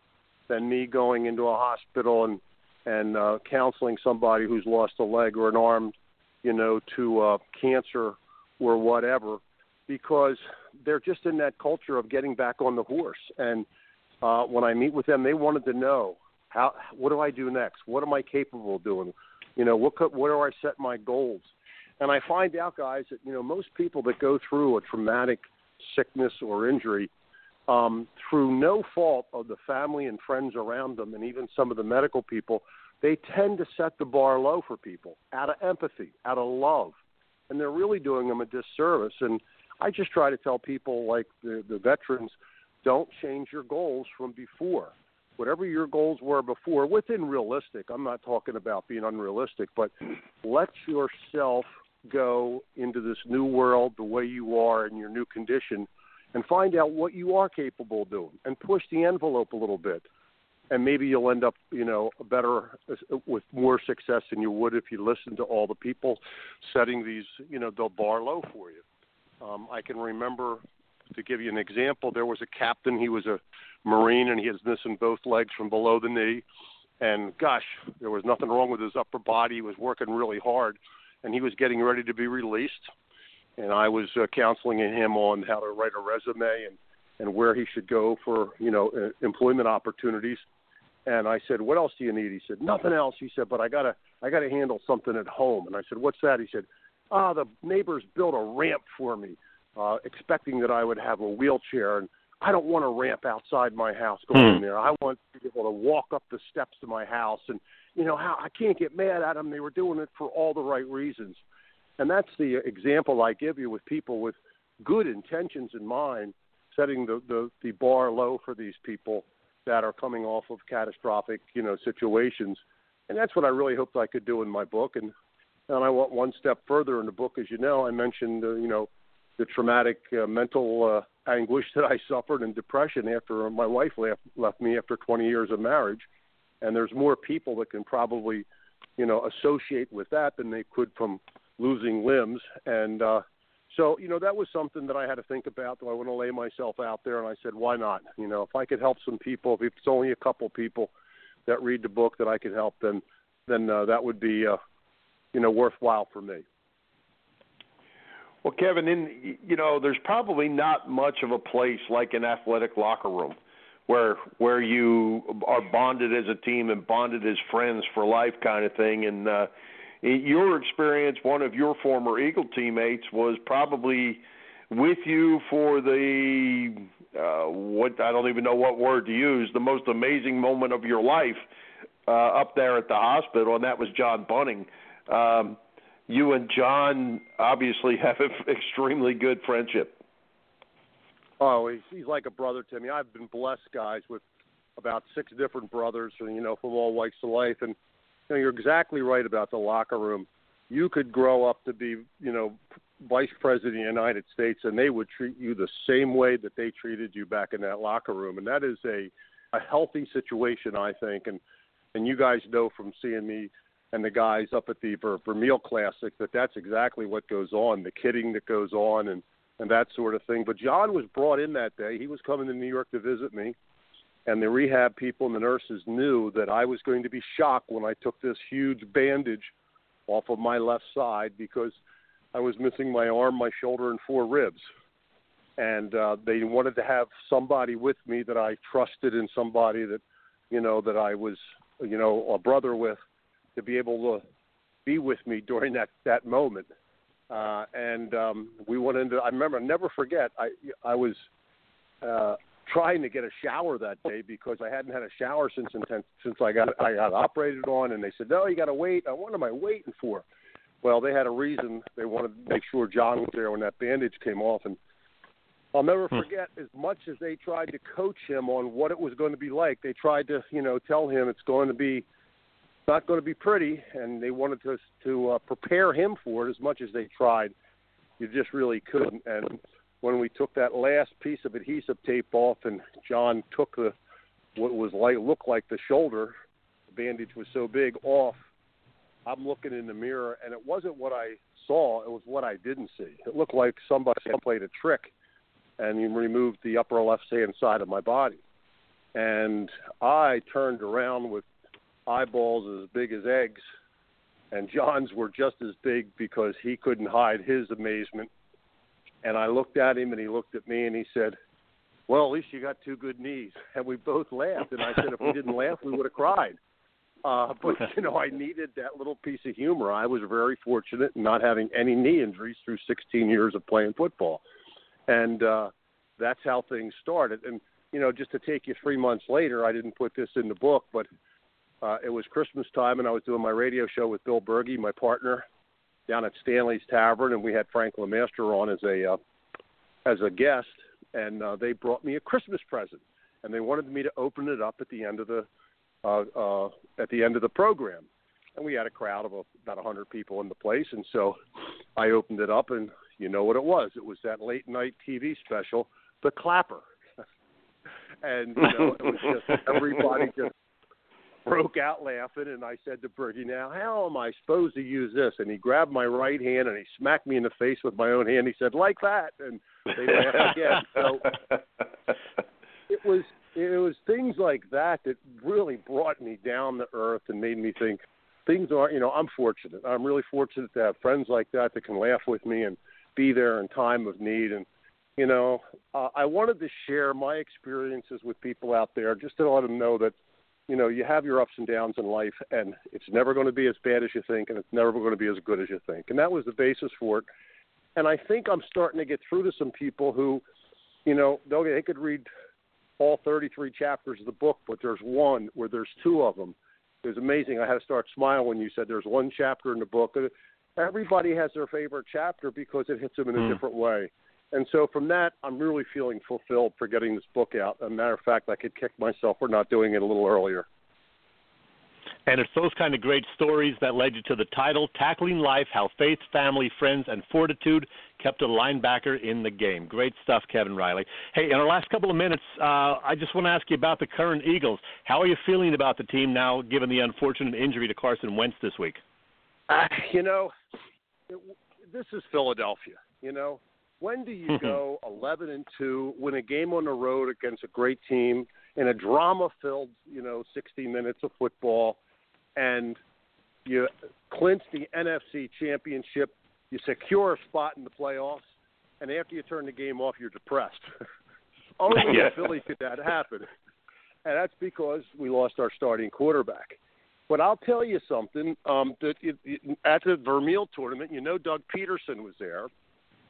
than me going into a hospital and and uh, counseling somebody who's lost a leg or an arm you know, to uh, cancer or whatever, because they're just in that culture of getting back on the horse. And uh, when I meet with them, they wanted to know how, what do I do next? What am I capable of doing? You know, what could, where do I set my goals? And I find out, guys, that you know most people that go through a traumatic sickness or injury, um, through no fault of the family and friends around them, and even some of the medical people, they tend to set the bar low for people out of empathy, out of love, and they're really doing them a disservice. And I just try to tell people, like the, the veterans, don't change your goals from before. Whatever your goals were before, within realistic, I'm not talking about being unrealistic, but let yourself go into this new world the way you are in your new condition and find out what you are capable of doing and push the envelope a little bit and maybe you'll end up, you know, better with more success than you would if you listen to all the people setting these, you know, the bar low for you. Um, I can remember, to give you an example, there was a captain. He was a Marine, and he was missing both legs from below the knee. And gosh, there was nothing wrong with his upper body. He was working really hard, and he was getting ready to be released. And I was uh, counseling him on how to write a resume and and where he should go for you know uh, employment opportunities and I said, "What else do you need?" He said, "Nothing else." He said, "But I gotta, I gotta handle something at home." And I said, "What's that?" He said, "Ah, the neighbors built a ramp for me, uh, expecting that I would have a wheelchair, and I don't want a ramp outside my house going Hmm. there. I want to be able to walk up the steps to my house, and you know how I can't get mad at them. They were doing it for all the right reasons, and that's the example I give you with people with good intentions in mind, setting the the, the bar low for these people." that are coming off of catastrophic, you know, situations. And that's what I really hoped I could do in my book. And and I went one step further in the book, as you know. I mentioned, uh, you know, the traumatic uh, mental uh, anguish that I suffered and depression after my wife left left me after 20 years of marriage. And there's more people that can probably, you know, associate with that than they could from losing limbs. And uh, so, you know, that was something that I had to think about. Do I want to lay myself out there? And I said, why not? You know, if I could help some people, if it's only a couple people that read the book that I could help, then then uh, that would be uh, you know worthwhile for me. Well, Kevin, in you know, there's probably not much of a place like an athletic locker room where where you are bonded as a team and bonded as friends for life kind of thing. And uh in your experience one of your former eagle teammates was probably with you for the uh what I don't even know what word to use the most amazing moment of your life uh up there at the hospital and that was John Bunting um you and John obviously have an extremely good friendship Oh, he's, he's like a brother to me. I've been blessed, guys, with about six different brothers, and you know, from all walks of life. And you know, you're exactly right about the locker room. You could grow up to be, you know, vice president of the United States, and they would treat you the same way that they treated you back in that locker room. And that is a a healthy situation, I think. And and you guys know from seeing me and the guys up at the Ver- Vermeil Classic that that's exactly what goes on, the kidding that goes on, and and that sort of thing. But John was brought in that day. He was coming to New York to visit me, and the rehab people and the nurses knew that I was going to be shocked when I took this huge bandage off of my left side because I was missing my arm, my shoulder, and four ribs. And uh, they wanted to have somebody with me that I trusted and somebody that, you know, that I was, you know, a brother with, to be able to be with me during that that moment uh, and um, we went into. I remember, I'll never forget. I I was uh, trying to get a shower that day because I hadn't had a shower since since I got I got operated on, and they said, "No, you got to wait." Uh, What am I waiting for? Well, they had a reason. They wanted to make sure John was there when that bandage came off, and I'll never forget. As much as they tried to coach him on what it was going to be like, they tried to, you know, tell him it's going to be not going to be pretty, and they wanted to to uh, prepare him for it as much as they tried. You just really couldn't. And when we took that last piece of adhesive tape off, and John took the what was like looked like the shoulder, the bandage was so big off. I'm looking in the mirror, and it wasn't what I saw; it was what I didn't see. It looked like somebody played a trick, and removed the upper left hand side of my body. And I turned around with eyeballs as big as eggs, and John's were just as big because he couldn't hide his amazement. And I looked at him, and he looked at me, and he said, "Well, at least you got two good knees." And we both laughed. And I said, "If we didn't laugh, we would have cried." Uh, but you know, I needed that little piece of humor. I was very fortunate in not having any knee injuries through 16 years of playing football, and uh, that's how things started. And you know, just to take you three months later, I didn't put this in the book, but uh, it was Christmas time, and I was doing my radio show with Bill Bergey, my partner, down at Stanley's Tavern, and we had Frank LeMaster on as a uh, as a guest, and uh, they brought me a Christmas present, and they wanted me to open it up at the end of the uh, uh, at the end of the program, and we had a crowd of about a hundred people in the place, and so I opened it up, and you know what it was? It was that late night TV special, The Clapper. and you know, it was just everybody just broke out laughing, and I said to Bergey, "Now, how am I supposed to use this?" And he grabbed my right hand and he smacked me in the face with my own hand. He said, "Like that," and they laughed again. So it was it was things like that that really brought me down to earth and made me think things are. You know, I'm fortunate. I'm really fortunate to have friends like that that can laugh with me and be there in time of need and you know, uh, I wanted to share my experiences with people out there just to let them know that you know, you have your ups and downs in life, and it's never going to be as bad as you think, and it's never going to be as good as you think. And that was the basis for it. And I think I'm starting to get through to some people who, you know, they'll, they could read all 33 chapters of the book, but there's one where there's two of them. It was amazing. I had to start smiling when you said there's one chapter in the book. Everybody has their favorite chapter because it hits them in a Mm. different way. And so from that, I'm really feeling fulfilled for getting this book out. As a matter of fact, I could kick myself for not doing it a little earlier. And it's those kind of great stories that led you to the title, Tackling Life How Faith, Family, Friends, and Fortitude Kept a Linebacker in the Game. Great stuff, Kevin Reilly. Hey, in our last couple of minutes, uh, I just want to ask you about the current Eagles. How are you feeling about the team now, given the unfortunate injury to Carson Wentz this week? Uh, you know, it, this is Philadelphia. You know, when do you go 11 and 2, win a game on the road against a great team in a drama-filled, you know, 60 minutes of football, and you clinch the NFC championship, you secure a spot in the playoffs, and after you turn the game off, you're depressed. Only Yeah. in Philly could that happen. And that's because we lost our starting quarterback. But I'll tell you something. Um, that it, it, at the Vermeil tournament, you know, Doug Pederson was there,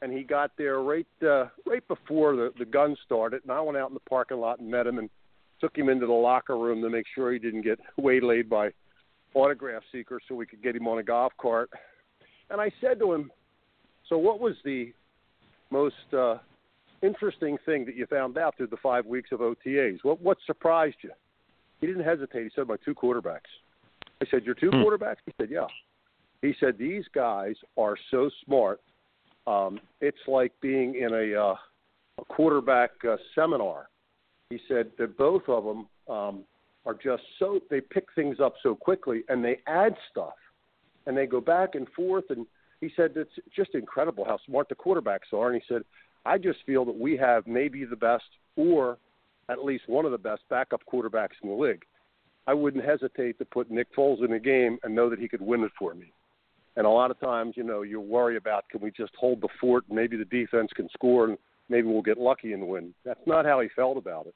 and he got there right uh, right before the the gun started. And I went out in the parking lot and met him and took him into the locker room to make sure he didn't get waylaid by autograph seekers, so we could get him on a golf cart. And I said to him, "So what was the most uh, interesting thing that you found out through the five weeks of OTAs? What what surprised you?" He didn't hesitate. He said, "My two quarterbacks." I said, "Your two Hmm. quarterbacks?" He said, "Yeah." He said, "These guys are so smart. Um, it's like being in a, uh, a quarterback uh, seminar." He said that both of them um, are just so they pick things up so quickly and they add stuff and they go back and forth. And he said it's just incredible how smart the quarterbacks are. And he said, I just feel that we have maybe the best or at least one of the best backup quarterbacks in the league. I wouldn't hesitate to put Nick Foles in a game and know that he could win it for me. And a lot of times, you know, you worry about can we just hold the fort and maybe the defense can score and maybe we'll get lucky and win. That's not how he felt about it.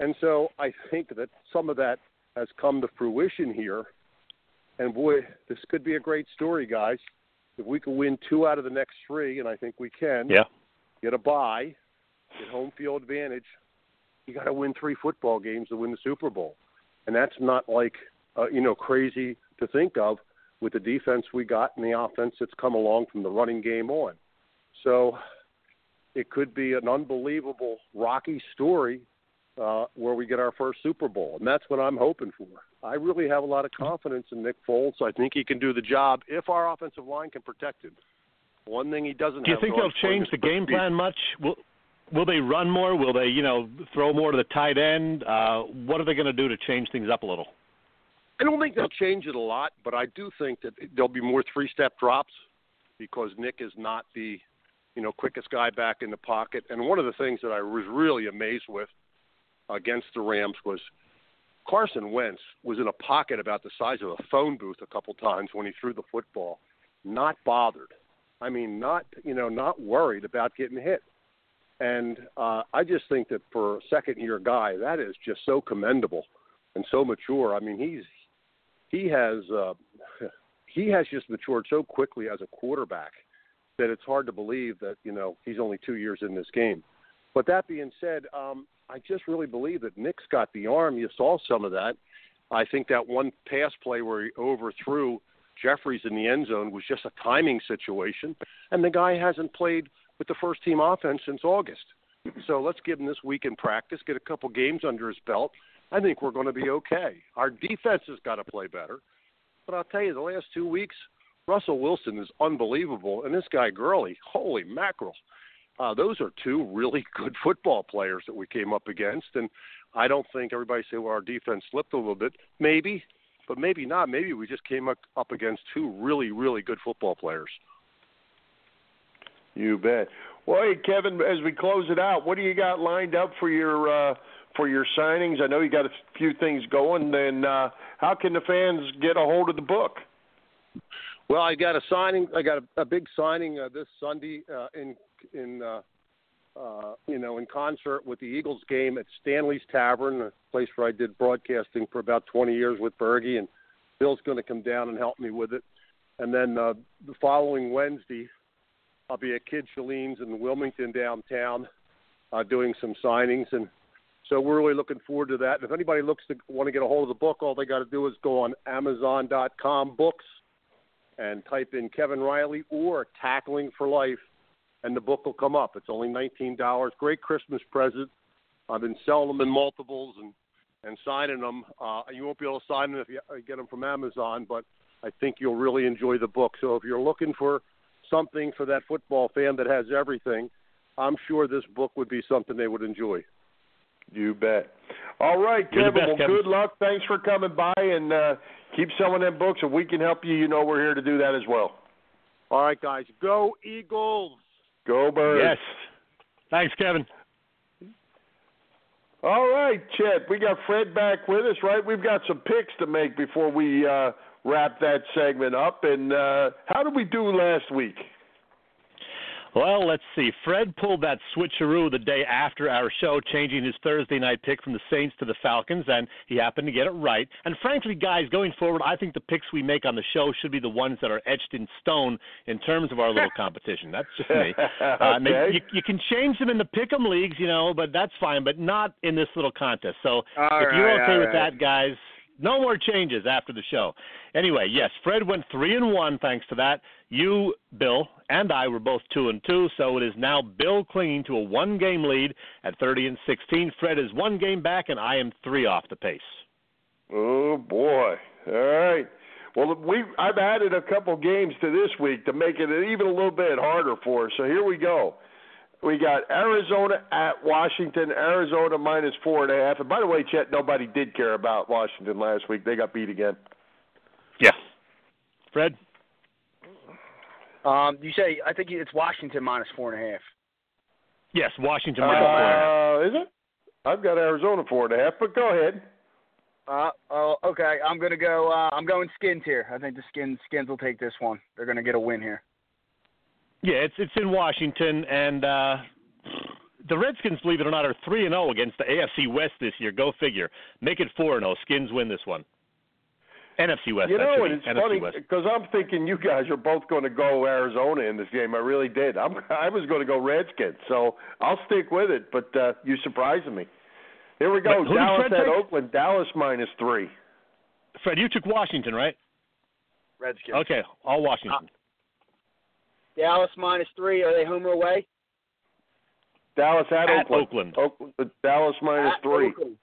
And so I think that some of that has come to fruition here. And boy, this could be a great story, guys. If we can win two out of the next three, and I think we can, Yeah. get a bye, get home field advantage, you got to win three football games to win the Super Bowl. And that's not like, uh, you know, crazy to think of with the defense we got and the offense that's come along from the running game on. So it could be an unbelievable rocky story uh, where we get our first Super Bowl, and that's what I'm hoping for. I really have a lot of confidence in Nick Foles. I think he can do the job if our offensive line can protect him. One thing he doesn't Do you think they'll change the game plan much? Will Will they run more? Will they, you know, throw more to the tight end? Uh, what are they going to do to change things up a little? I don't think they'll change it a lot, but I do think that there'll be more three-step drops because Nick is not the, you know, quickest guy back in the pocket. And one of the things that I was really amazed with against the Rams was Carson Wentz was in a pocket about the size of a phone booth a couple times when he threw the football, not bothered. I mean, not you know, not worried about getting hit. And uh, I just think that for a second-year guy, that is just so commendable and so mature. I mean, he's he has uh, he has just matured so quickly as a quarterback that it's hard to believe that you know he's only two years in this game. But that being said, um, I just really believe that Nick's got the arm. You saw some of that. I think that one pass play where he overthrew Jeffery in the end zone was just a timing situation, and the guy hasn't played with the first team offense since August. So let's give him this week in practice, get a couple games under his belt. I think we're going to be okay. Our defense has got to play better. But I'll tell you, the last two weeks, Russell Wilson is unbelievable, and this guy Gurley, holy mackerel! Uh, those are two really good football players that we came up against, and I don't think everybody say, well, our defense slipped a little bit. Maybe, but maybe not. Maybe we just came up, up against two really, really good football players. You bet. Well, hey Kevin, as we close it out, what do you got lined up for your uh, for your signings? I know you got a few things going. Then uh, how can the fans get a hold of the book? Well, I got a signing. I got a, a big signing uh, this Sunday uh, in in uh, uh, you know in concert with the Eagles game at Stanley's Tavern, a place where I did broadcasting for about 20 years with Bergey, and Bill's going to come down and help me with it. And then uh, the following Wednesday, I'll be at Kid Shelleen's in Wilmington downtown, uh, doing some signings, and so we're really looking forward to that. And if anybody looks to want to get a hold of the book, all they got to do is go on Amazon.com books and type in Kevin Reilly or Tackling for Life, and the book will come up. It's only nineteen dollars. Great Christmas present. I've been selling them in multiples and and signing them. Uh, you won't be able to sign them if you uh, get them from Amazon, but I think you'll really enjoy the book. So if you're looking for something for that football fan that has everything, I'm sure this book would be something they would enjoy. You bet. All right, Kevin. best, well, Kevin. good luck. Thanks for coming by, and uh, keep selling them books. If we can help you, you know we're here to do that as well. All right, guys, go Eagles! Go Birds. Yes. Thanks, Kevin. All right, Chet. We got Fred back with us, right? We've got some picks to make before we uh, wrap that segment up. And uh, how did we do last week? Well, let's see. Fred pulled that switcheroo the day after our show, changing his Thursday night pick from the Saints to the Falcons, and he happened to get it right. And frankly, guys, going forward, I think the picks we make on the show should be the ones that are etched in stone in terms of our little competition. That's just me. Uh, okay. you, you can change them in the pick'em leagues, you know, but that's fine, but not in this little contest. So All if you're okay with right. that, guys, no more changes after the show. Anyway, yes, Fred went three and one thanks to that. You, Bill, and I were both two and two, so it is now Bill clinging to a one-game lead at 30 and 16. Fred is one game back, and I am three off the pace. Oh boy! All right. Well, we I've added a couple games to this week to make it even a little bit harder for us. So here we go. We got Arizona at Washington. Arizona minus four and a half. And by the way, Chet, nobody did care about Washington last week. They got beat again. Yeah. Fred? Um, you say I think it's Washington minus four and a half. Yes, Washington minus four and a half. Uh, is it? I've got Arizona four and a half, but go ahead. Uh, oh, okay. I'm gonna go. Uh, I'm going Skins here. I think the Skins Skins will take this one. They're gonna get a win here. Yeah, it's it's in Washington, and uh, the Redskins, believe it or not, are three and zero against the AFC West this year. Go figure. Make it four and zero. Skins win this one. NFC West. You that know, and it's NFC funny West. because I'm thinking you guys are both going to go Arizona in this game. I really did. I'm I was going to go Redskins, so I'll stick with it. But uh, you surprising me. Here we go. But Dallas at take? Oakland. Dallas minus three. Fred, you took Washington, right? Redskins. Okay, all Washington. Dallas minus three. Are they home or away? Dallas at, At Oakland. Oakland. Oakland. Dallas minus At three. Oakland.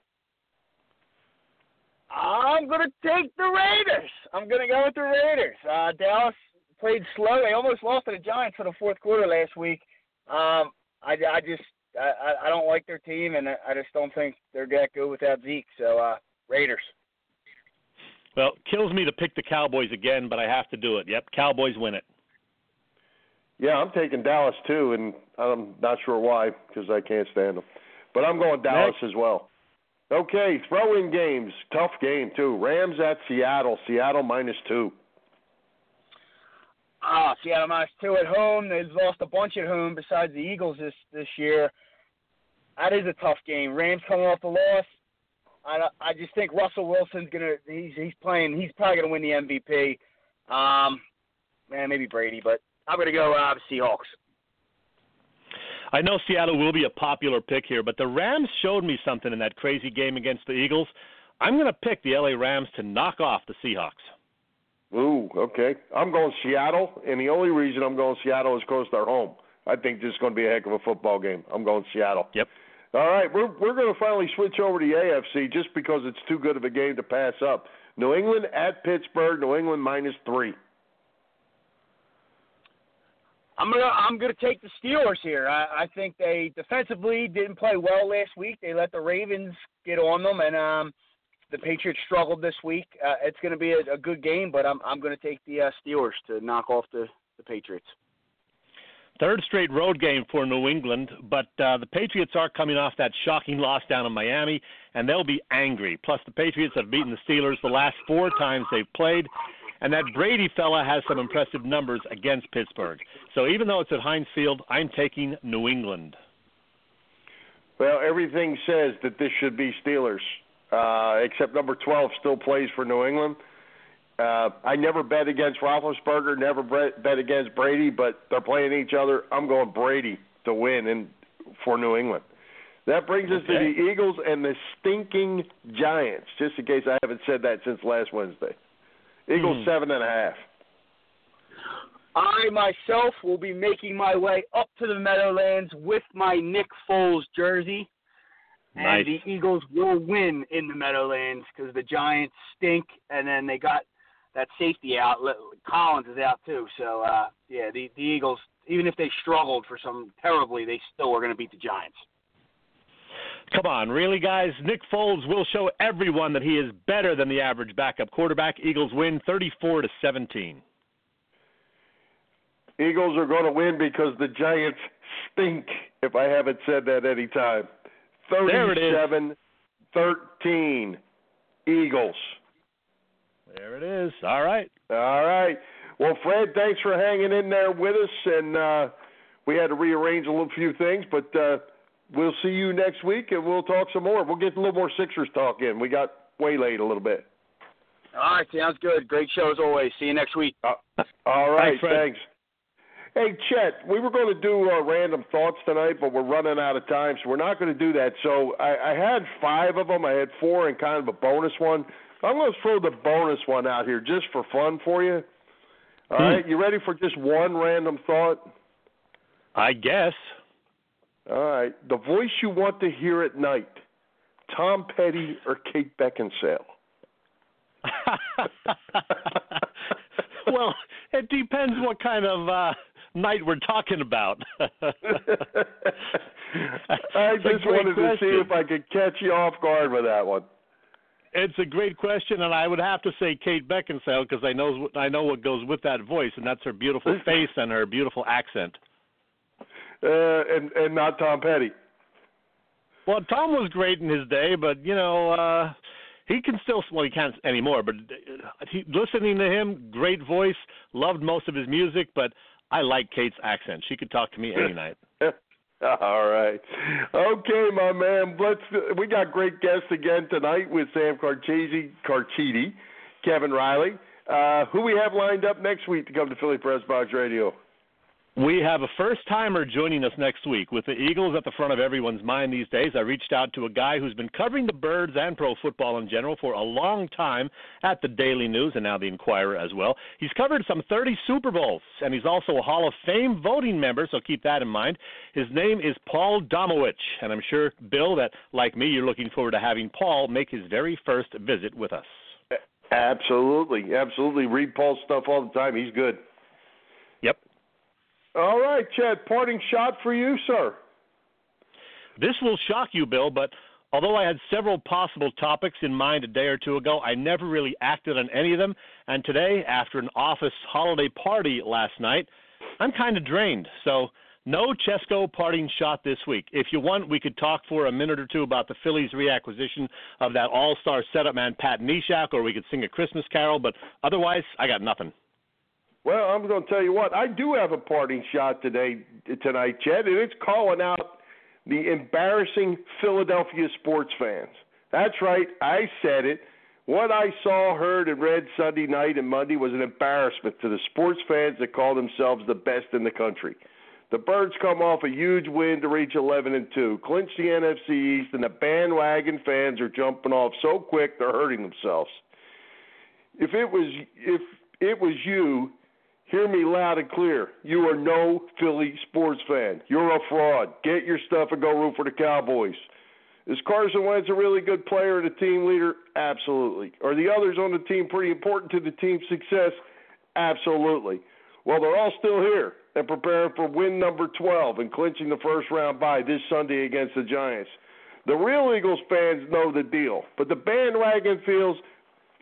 I'm gonna take the Raiders. I'm gonna go with the Raiders. Uh, Dallas played slow. They almost lost to the Giants for the fourth quarter last week. Um, I, I just I, I- I don't like their team, and I I just don't think they're that good without Zeke. So uh, Raiders. Well, kills me to pick the Cowboys again, but I have to do it. Yep, Cowboys win it. Yeah, I'm taking Dallas too, and I'm not sure why because I can't stand them. But I'm going Dallas as well. Okay, throw-in games. Tough game too. Rams at Seattle. Seattle minus two. Ah, Seattle minus two at home. They've lost a bunch at home besides the Eagles this this year. That is a tough game. Rams coming off the loss. I I just think Russell Wilson's gonna he's he's playing he's probably gonna win the MVP. Um, man, maybe Brady, but I'm gonna go uh, Seahawks. I know Seattle will be a popular pick here, but the Rams showed me something in that crazy game against the Eagles. I'm going to pick the LA Rams to knock off the Seahawks. Ooh, okay. I'm going Seattle, and the only reason I'm going Seattle is because they're home. I think this is going to be a heck of a football game. I'm going Seattle. Yep. All right, we're we're going to finally switch over to the AFC just because it's too good of a game to pass up. New England at Pittsburgh. New England minus three. I'm gonna I'm gonna take the Steelers here. I, I think they defensively didn't play well last week. They let the Ravens get on them, and um, the Patriots struggled this week. Uh, it's gonna be a, a good game, but I'm I'm gonna take the uh, Steelers to knock off the the Patriots. Third straight road game for New England, but uh, the Patriots are coming off that shocking loss down in Miami, and they'll be angry. Plus, the Patriots have beaten the Steelers the last four times they've played, and that Brady fella has some impressive numbers against Pittsburgh. So even though it's at Heinz Field, I'm taking New England. Well, everything says that this should be Steelers, uh, except number 12 still plays for New England. Uh, I never bet against Roethlisberger, never bet bet against Brady, but they're playing each other. I'm going Brady to win and for New England. That brings us to the Eagles and the stinking Giants. Just in case I haven't said that since last Wednesday. Eagles Hmm. seven and a half. I myself will be making my way up to the Meadowlands with my Nick Foles jersey. Nice. And the Eagles will win in the Meadowlands because the Giants stink, and then they got that safety out. Collins is out too, so uh, yeah, the the Eagles, even if they struggled for some terribly, they still are going to beat the Giants. Come on, really, guys? Nick Foles will show everyone that he is better than the average backup quarterback. Eagles win 34 to 17. Eagles are going to win because the Giants stink, if I haven't said that any time. There it is. 37 13. Eagles. There it is. All right. All right. Well, Fred, thanks for hanging in there with us, and uh, we had to rearrange a little few things, but uh, we'll see you next week, and we'll talk some more. We'll get a little more Sixers talk in. We got waylaid a little bit. All right, sounds good. Great show as always. See you next week. Uh, all right, Thanks, thanks. Hey, Chet, we were going to do uh, random thoughts tonight, but we're running out of time, so we're not going to do that. So I, I had five of them. I had four and kind of a bonus one. I'm going to throw the bonus one out here just for fun for you. All Hmm. right, you ready for just one random thought? I guess. All right, the voice you want to hear at night: Tom Petty or Kate Beckinsale? well, it depends what kind of uh night we're talking about. I just wanted to see if I could catch you off guard with that one. It's a great question, and I would have to say Kate Beckinsale because I know I know what goes with that voice, and that's her beautiful face and her beautiful accent. Uh, and and not Tom Petty. Well, Tom was great in his day, but you know uh he can still well he can't anymore. But uh, he, listening to him, great voice, loved most of his music, but I like Kate's accent. She could talk to me any night. All right. Okay, my man. Let's. We got great guests again tonight with Sam Carchidi, Carchidi Kevin Reilly. Uh, who we have lined up next week to come to Philly Press Box Radio? We have a first timer joining us next week. With the Eagles at the front of everyone's mind these days, I reached out to a guy who's been covering the Birds and pro football in general for a long time at the Daily News and now the Inquirer as well. He's covered some 30 Super Bowls, and he's also a Hall of Fame voting member, so keep that in mind. His name is Paul Domowitch, and I'm sure, Bill, that like me, you're looking forward to having Paul make his very first visit with us. Absolutely, absolutely. Read Paul's stuff all the time. He's good. All right, Chet. Parting shot for you, sir. This will shock you, Bill, but although I had several possible topics in mind a day or two ago, I never really acted on any of them. And today, after an office holiday party last night, I'm kind of drained. So, no Chesko parting shot this week. If you want, we could talk for a minute or two about the Phillies' reacquisition of that all star setup man, Pat Neshek, or we could sing a Christmas carol, but otherwise, I got nothing. Well, I'm going to tell you what. I do have a parting shot today, tonight, Chet, and it's calling out the embarrassing Philadelphia sports fans. That's right. I said it. What I saw, heard, and read Sunday night and Monday was an embarrassment to the sports fans that call themselves the best in the country. The Birds come off a huge win to reach 11 and 2, clinch the NFC East, and the bandwagon fans are jumping off so quick they're hurting themselves. If it was if it was you, hear me loud and clear. You are no Philly sports fan. You're a fraud. Get your stuff and go root for the Cowboys. Is Carson Wentz a really good player and a team leader? Absolutely. Are the others on the team pretty important to the team's success? Absolutely. Well, they're all still here and preparing for win number 12 and clinching the first round bye this Sunday against the Giants. The real Eagles fans know the deal, but the bandwagon feels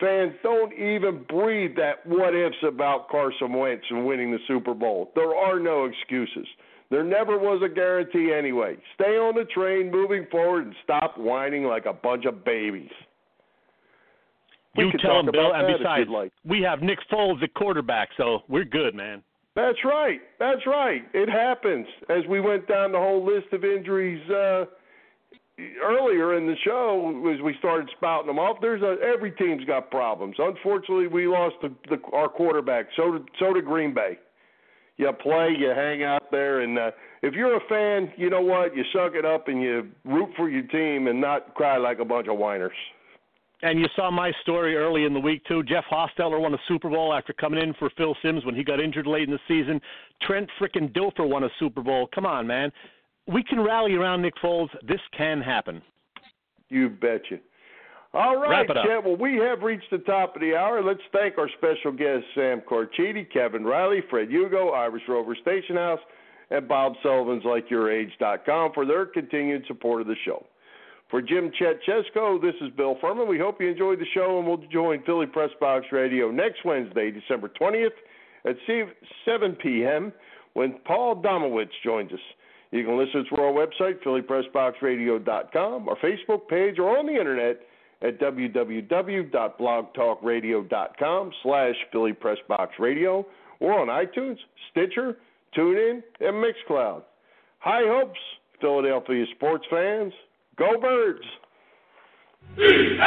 fans don't even breathe that what ifs about Carson Wentz and winning the Super Bowl. There are no excuses. There never was a guarantee anyway. Stay on the train moving forward and stop whining like a bunch of babies. We you tell him, Bill. And besides, like. we have Nick Foles at quarterback, so we're good, man. That's right. That's right. It happens. As we went down the whole list of injuries uh, earlier in the show, as we started spouting them off, there's a, every team's got problems. Unfortunately, we lost the, the, our quarterback. So did, so did Green Bay. You play, you hang out there, and uh, if you're a fan, you know what? You suck it up and you root for your team and not cry like a bunch of whiners. And you saw my story early in the week too. Jeff Hostetler won a Super Bowl after coming in for Phil Simms when he got injured late in the season. Trent frickin' Dilfer won a Super Bowl. Come on, man. We can rally around Nick Foles. This can happen. You betcha. All right. Chet. Well, we have reached the top of the hour. Let's thank our special guests, Sam Carchidi, Kevin Reilly, Fred Hugo, Irish Rover Station House, and Bob Sullivan's LikeYourAge.com for their continued support of the show. For Jim Chet Chesko, this is Bill Furman. We hope you enjoyed the show, and we'll join Philly Press Box Radio next Wednesday, December 20th at 7 p.m. when Paul Domowitch joins us. You can listen through our website, phillypressboxradio.com, our Facebook page, or on the internet at www.blogtalkradio.com slash Philly Press Box Radio or on iTunes, Stitcher, TuneIn, and Mixcloud. High hopes, Philadelphia sports fans. Go Birds! E-N-E-L-E-N